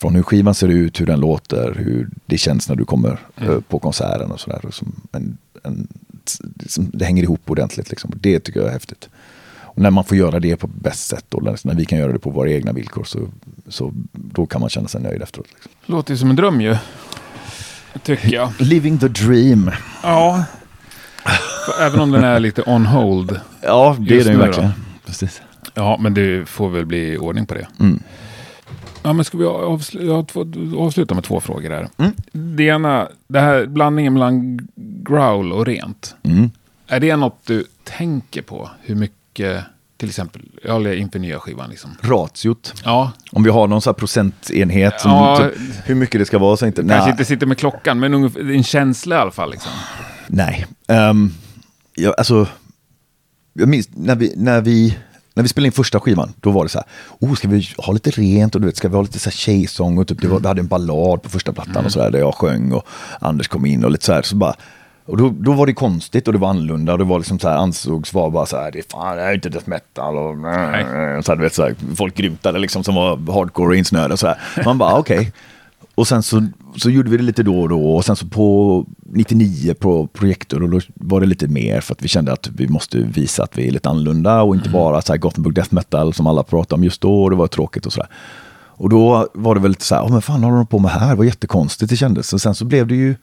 från hur skivan ser ut, hur den låter, hur det känns när du kommer eh, på konserten och sådär. Som en, en, som, det hänger ihop ordentligt. Liksom. Det tycker jag är häftigt. Och när man får göra det på bäst sätt, då, när vi kan göra det på våra egna villkor, så, så då kan man känna sig nöjd efteråt. Liksom. Låter ju som en dröm ju. Tycker jag. Living the dream. Ja. Även om den är lite on hold. Ja, det är den ju verkligen. då. Precis. Ja, men det får väl bli ordning på det. Mm. Ja, men ska vi avsluta, jag har två, avsluta med två frågor här. Mm. Det ena, det här blandningen mellan growl och rent. Mm. Är det något du tänker på? Hur mycket till exempel? Eller inför nya skivan liksom. Ratiot. Ja, Om vi har någon här procentenhet, Ja. typ, hur mycket det ska vara så inte. kanske Nej. inte sitter med klockan, men ungefär, en känsla i alla fall liksom. Nej. Um, ja, alltså, jag minns när vi, när, vi, när vi spelade in första skivan, då var det så här, oh, ska vi ha lite rent och du vet, ska vi ha lite så här tjejsång och typ, det var, vi hade en ballad på första plattan och så där, där jag sjöng och Anders kom in och lite så här, så bara, och då, då var det konstigt och det var annorlunda och det var liksom så här, ansågs vara bara så här, det är fan, det här är inte death metal och, och så här, du vet, så här, folk grymtade liksom som var hardcore och insnöade och så här. Man bara, okej. Och sen så, så gjorde vi det lite då och då och sen så på 99 på projektor och då var det lite mer för att vi kände att vi måste visa att vi är lite annorlunda och inte bara så här Gothenburg death metal som alla pratade om just då och det var tråkigt och sådär. Och då var det väl lite så här, oh, men fan håller de på med här? Det var jättekonstigt det kändes. Och sen så blev det ju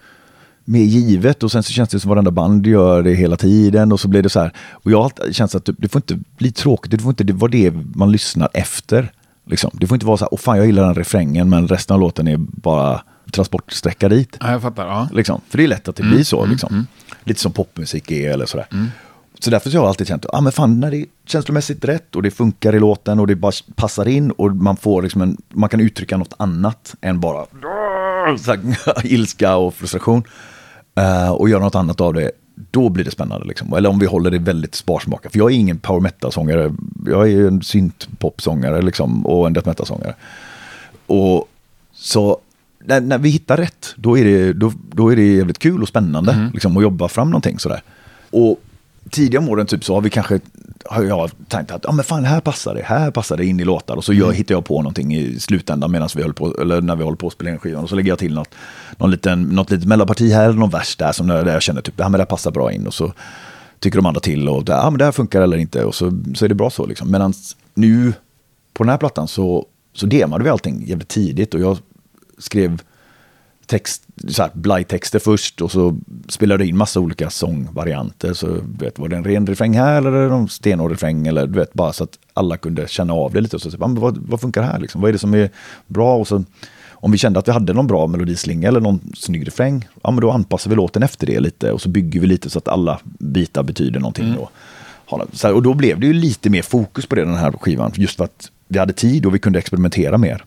mer givet och sen så känns det som varenda band gör det hela tiden och så blir det så här. Och jag har känt att det får inte bli tråkigt, det får inte vara det man lyssnar efter. Liksom. Det får inte vara så här, åh fan jag gillar den refrängen men resten av låten är bara transportsträcka dit. Ja, jag fattar. Ja. Liksom. För det är lätt att det blir så. Liksom. Lite som popmusik är eller sådär. Så därför så har jag alltid känt, ah, men fan när det är känslomässigt rätt och det funkar i låten och det bara passar in och man får liksom en, man kan uttrycka något annat än bara här, ilska och frustration. Eh, och göra något annat av det, då blir det spännande. Liksom. Eller om vi håller det väldigt sparsmakat. För jag är ingen power metal-sångare, jag är ju en synt-pop-sångare liksom, och en death metal-sångare. Och så när, när vi hittar rätt, då är det, då, då är det jävligt kul och spännande liksom, att jobba fram någonting sådär. Och tidiga om åren typ, så har vi kanske har jag tänkt att ah, men fan, här passar det, här passar det in i låtar. Och så gör, hittar jag på någonting i slutändan medan vi håller på, eller när vi håller på att spela in skivan. Och så lägger jag till något, någon liten, något litet mellanparti här, eller någon vers där som där jag känner typ, ja men det här passar bra in. Och så tycker de andra till och ja men det här funkar eller inte. Och så, så är det bra så liksom. Medan nu på den här plattan så, så demade vi allting jävligt tidigt. Och jag skrev text, så här, blajtexter först och så spelade jag in massa olika sångvarianter. Så vet, var det en ren refräng här eller en stenhård refräng? Eller du vet, bara så att alla kunde känna av det lite. Och så, så, vad, vad funkar här liksom? Vad är det som är bra? Och så, om vi kände att vi hade någon bra melodislinga eller någon snygg refräng, ja men då anpassar vi låten efter det lite och så bygger vi lite så att alla bitar betyder någonting. Och, så här, och då blev det ju lite mer fokus på det den här skivan, just för att vi hade tid och vi kunde experimentera mer.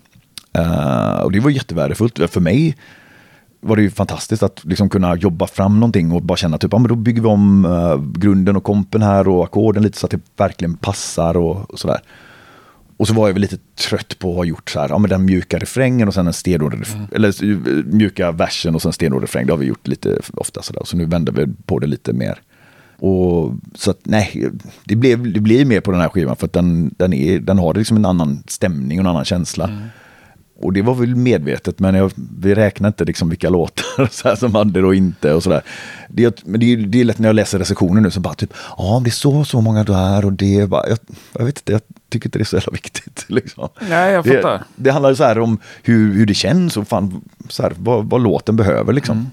Eh, och det var jättevärdefullt. För mig var det ju fantastiskt att liksom kunna jobba fram någonting och bara känna typ, ja men då bygger vi om eh, grunden och kompen här och ackorden lite så att det verkligen passar och, och sådär. Och så var jag väl lite trött på att ha gjort så här, ja men den mjuka refrängen och sen en stenhård, ref- eller eh, mjuka versen och sen stenhård refräng. Det har vi gjort lite ofta sådär. Så nu vänder vi på det lite mer. Och så att nej, det, blev, det blir mer på den här skivan för att den, den, är, den har liksom en annan stämning och en annan känsla. Och det var väl medvetet, men jag, vi räknar inte liksom vilka låtar så här, som hade det och inte och sådär. Det, men det, är- det är lätt när jag läser recensioner nu som bara typ, ja det är så så många där och det, bara, jag, jag vet inte, jag tycker inte det är så jävla viktigt. Liksom. Nej, jag det, fattar. det handlar så här om hur, hur det känns och fan, så här, vad, vad låten behöver liksom.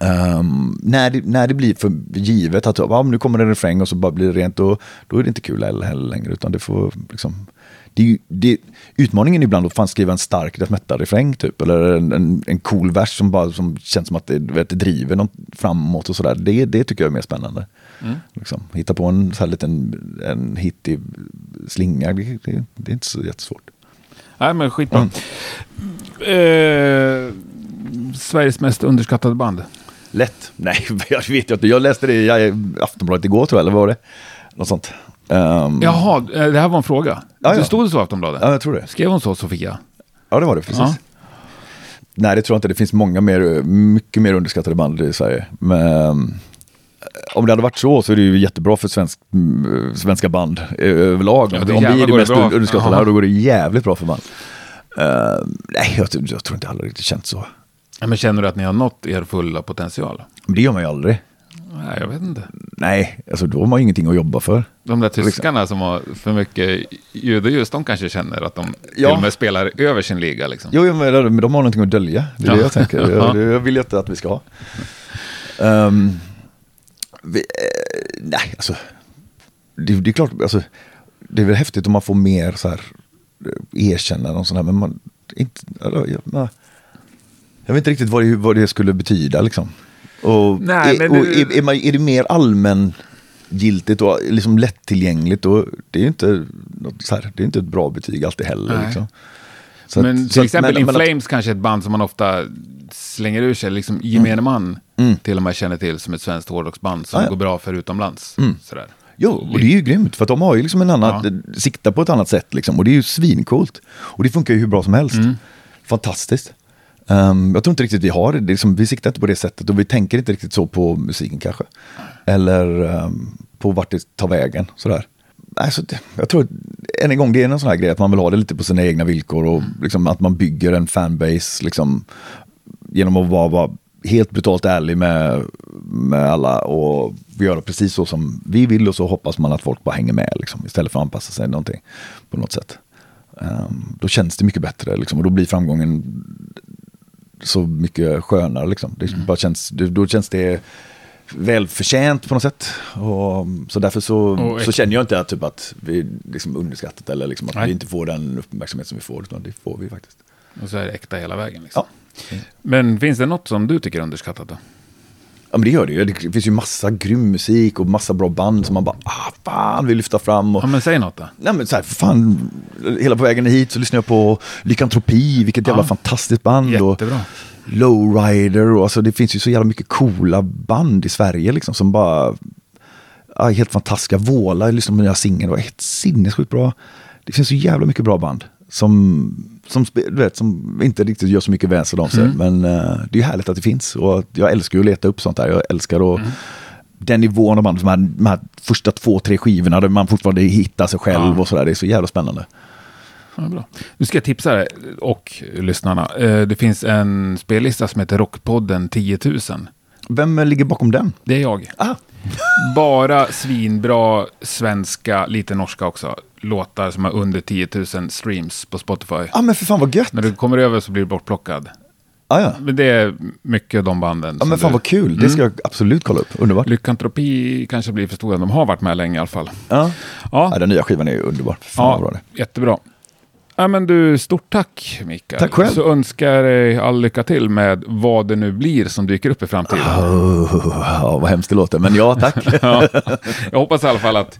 Ehm, när, det, när det blir för givet att men nu kommer det en refräng och så bara blir det rent, och, då är det inte kul heller längre. Utan det får liksom, det, är ju- det, utmaningen är ibland att fan skriva en stark death metal-refräng typ. Eller en, en, en cool vers som, bara, som känns som att det, vet, det driver något framåt och sådär. Det, det tycker jag är mer spännande. Liksom, hitta på en så här liten en hittig slinga, det, det, det är inte så jättesvårt. Nej, men skitbra. Mm. Eh, Sveriges mest underskattade band. Lätt. Nej, jag vet inte. Jag läste det i Aftonbladet igår tror jag, eller vad var det? Något sånt. Ehm, Jaha, eh, det här var en fråga. Ja. Det stod det så i Aftonbladet? Ja, jag tror det. Skrev hon så, Sofia? Ja, det var det. Precis. Ja. Nej, det tror jag inte. Det finns många mer, mycket mer underskattade band i Sverige. Men ehm, om det hade varit så så är det ju jättebra för svensk, mm, svenska band eh, överlag. Ja, om vi är det mest bra. underskattade här, då går det jävligt bra för band. Ehm, nej, jag, jag tror inte alla riktigt känt så. Men känner du att ni har nått er fulla potential? Men det gör man ju aldrig. Nej, jag vet inte. Nej, alltså då har man ju ingenting att jobba för. De där tyskarna som har för mycket ljud och ljus, de kanske känner att de Ja. till och med spelar över sin liga. Liksom. Jo, jo, men de har någonting att dölja. Det är Ja. det jag tänker. Jag, jag vill ju inte att vi ska ha. Ehm, vi, eh, nej, alltså. Det, det är klart, alltså, det är väl häftigt om man får mer så här eh, erkännande och sådär, men man, inte, jag, nej. jag vet inte riktigt vad det, vad det skulle betyda liksom. Och, Nej, är, och det- är, är, man, är det mer allmän slutgiltigt och liksom lättillgängligt. Och det är inte, något så här, det är inte ett bra betyg alltid heller. Liksom. Att- men så till att- exempel men- In att- Flames kanske är ett band som man ofta slänger ur sig, liksom gemene man till och med känner till som ett svenskt hårdrocksband som Mm. Ah, ja. går bra för utomlands. Sådär. Jo, och det är ju grymt för att de har ju liksom en annan, siktar på ett annat sätt liksom. Och det är ju svincoolt. Och det funkar ju hur bra som helst. Fantastiskt. Ehm, jag tror inte riktigt vi har det, liksom, vi siktar inte på det sättet och vi tänker inte riktigt så på musiken kanske. Eller ehm, på vart det tar vägen sådär. Alltså, jag tror, än en gång, det är en sån här grej att man vill ha det lite på sina egna villkor och liksom, att man bygger en fanbase liksom, genom att vara, vara helt brutalt ärlig med, med alla och göra precis så som vi vill och så hoppas man att folk bara hänger med liksom, istället för att anpassa sig någonting på något sätt. Ehm, då känns det mycket bättre liksom, och då blir framgången så mycket skönare. Liksom. Det bara känns, då känns det välförtjänt på något sätt. Och, så därför så, så känner jag inte att, typ, att vi liksom underskattat eller liksom, att Nej. vi inte får den uppmärksamhet som vi får. Utan det får vi faktiskt. Och så är det äkta hela vägen. Liksom. Ja. Men finns det något som du tycker är underskattat då? Ja men det gör det ju. Det finns ju massa grym musik och massa bra band som man bara, ah fan, vill lyfta fram. Och, Ja, men säg något då. Nej men så här, fan, hela på vägen hit så lyssnar jag på Lykantropi, vilket jävla Ja. fantastiskt band. Och Jättebra. Lowrider och alltså det finns ju så jävla mycket coola band i Sverige liksom som bara, ja, helt fantastiska. Våla, jag lyssnade på nya singeln, det var helt sinnessjukt bra. Det finns så jävla mycket bra band som, som, du vet, som inte riktigt gör så mycket väsen av sig. Men eh, det är härligt att det finns och jag älskar ju att leta upp sånt där. Jag älskar att den nivån av band, de här, de här första två, tre skivorna där man fortfarande hittar sig själv Ja. och sådär. Det är så jävla spännande. Ja, bra. Nu ska jag tipsa dig och lyssnarna. Eh, Det finns en spellista som heter Rockpodden 10 000. Vem eh, ligger bakom den? Det är jag. Ah, Bara svinbra svenska, lite norska också, låtar som har under 10 000 streams på Spotify. ah men för fan vad gött! När du kommer över så blir du bortplockad. Ah, ja. Men det är mycket de banden. ja som men fan du- vad kul, det ska jag absolut kolla upp. Underbart. Lykantropi kanske blir för stora. De har varit med länge i alla fall. Ja. Ja, Ja, den nya skivan är ju underbar. Fan vad bra ja det. jättebra. Ja, men du, stort tack Mikael. Tack själv. Så önskar jag dig all lycka till med vad det nu blir som dyker upp i framtiden. Oh, ja, vad hemskt det låter, men ja tack. Ja. Jag hoppas i alla fall att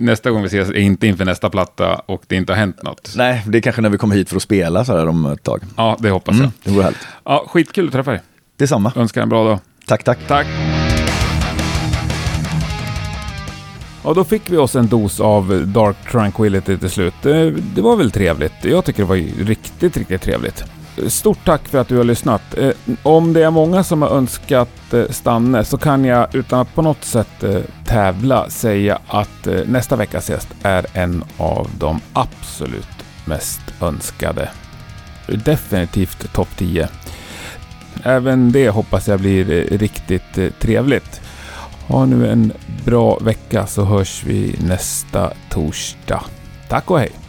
nästa gång vi ses är inte inför nästa platta och det inte har hänt något. Nej, det är kanske när vi kommer hit för att spela så här om ett tag. Ja, det hoppas Mm, jag. det vore härligt. Ja, skitkul att träffa dig. Detsamma. Önskar en bra dag. Tack, tack. Tack! Ja, då fick vi oss en dos av Dark Tranquility till slut. Det, det var väl trevligt. Jag tycker det var riktigt, riktigt trevligt. Stort tack för att du har lyssnat. Eh, om det är många som har önskat eh, Stanne så kan jag utan att på något sätt eh, tävla säga att nästa veckas gäst är en av de absolut mest önskade. Definitivt topp 10. Även det hoppas jag blir riktigt trevligt. Ha nu en bra vecka så hörs vi nästa torsdag. Tack och hej!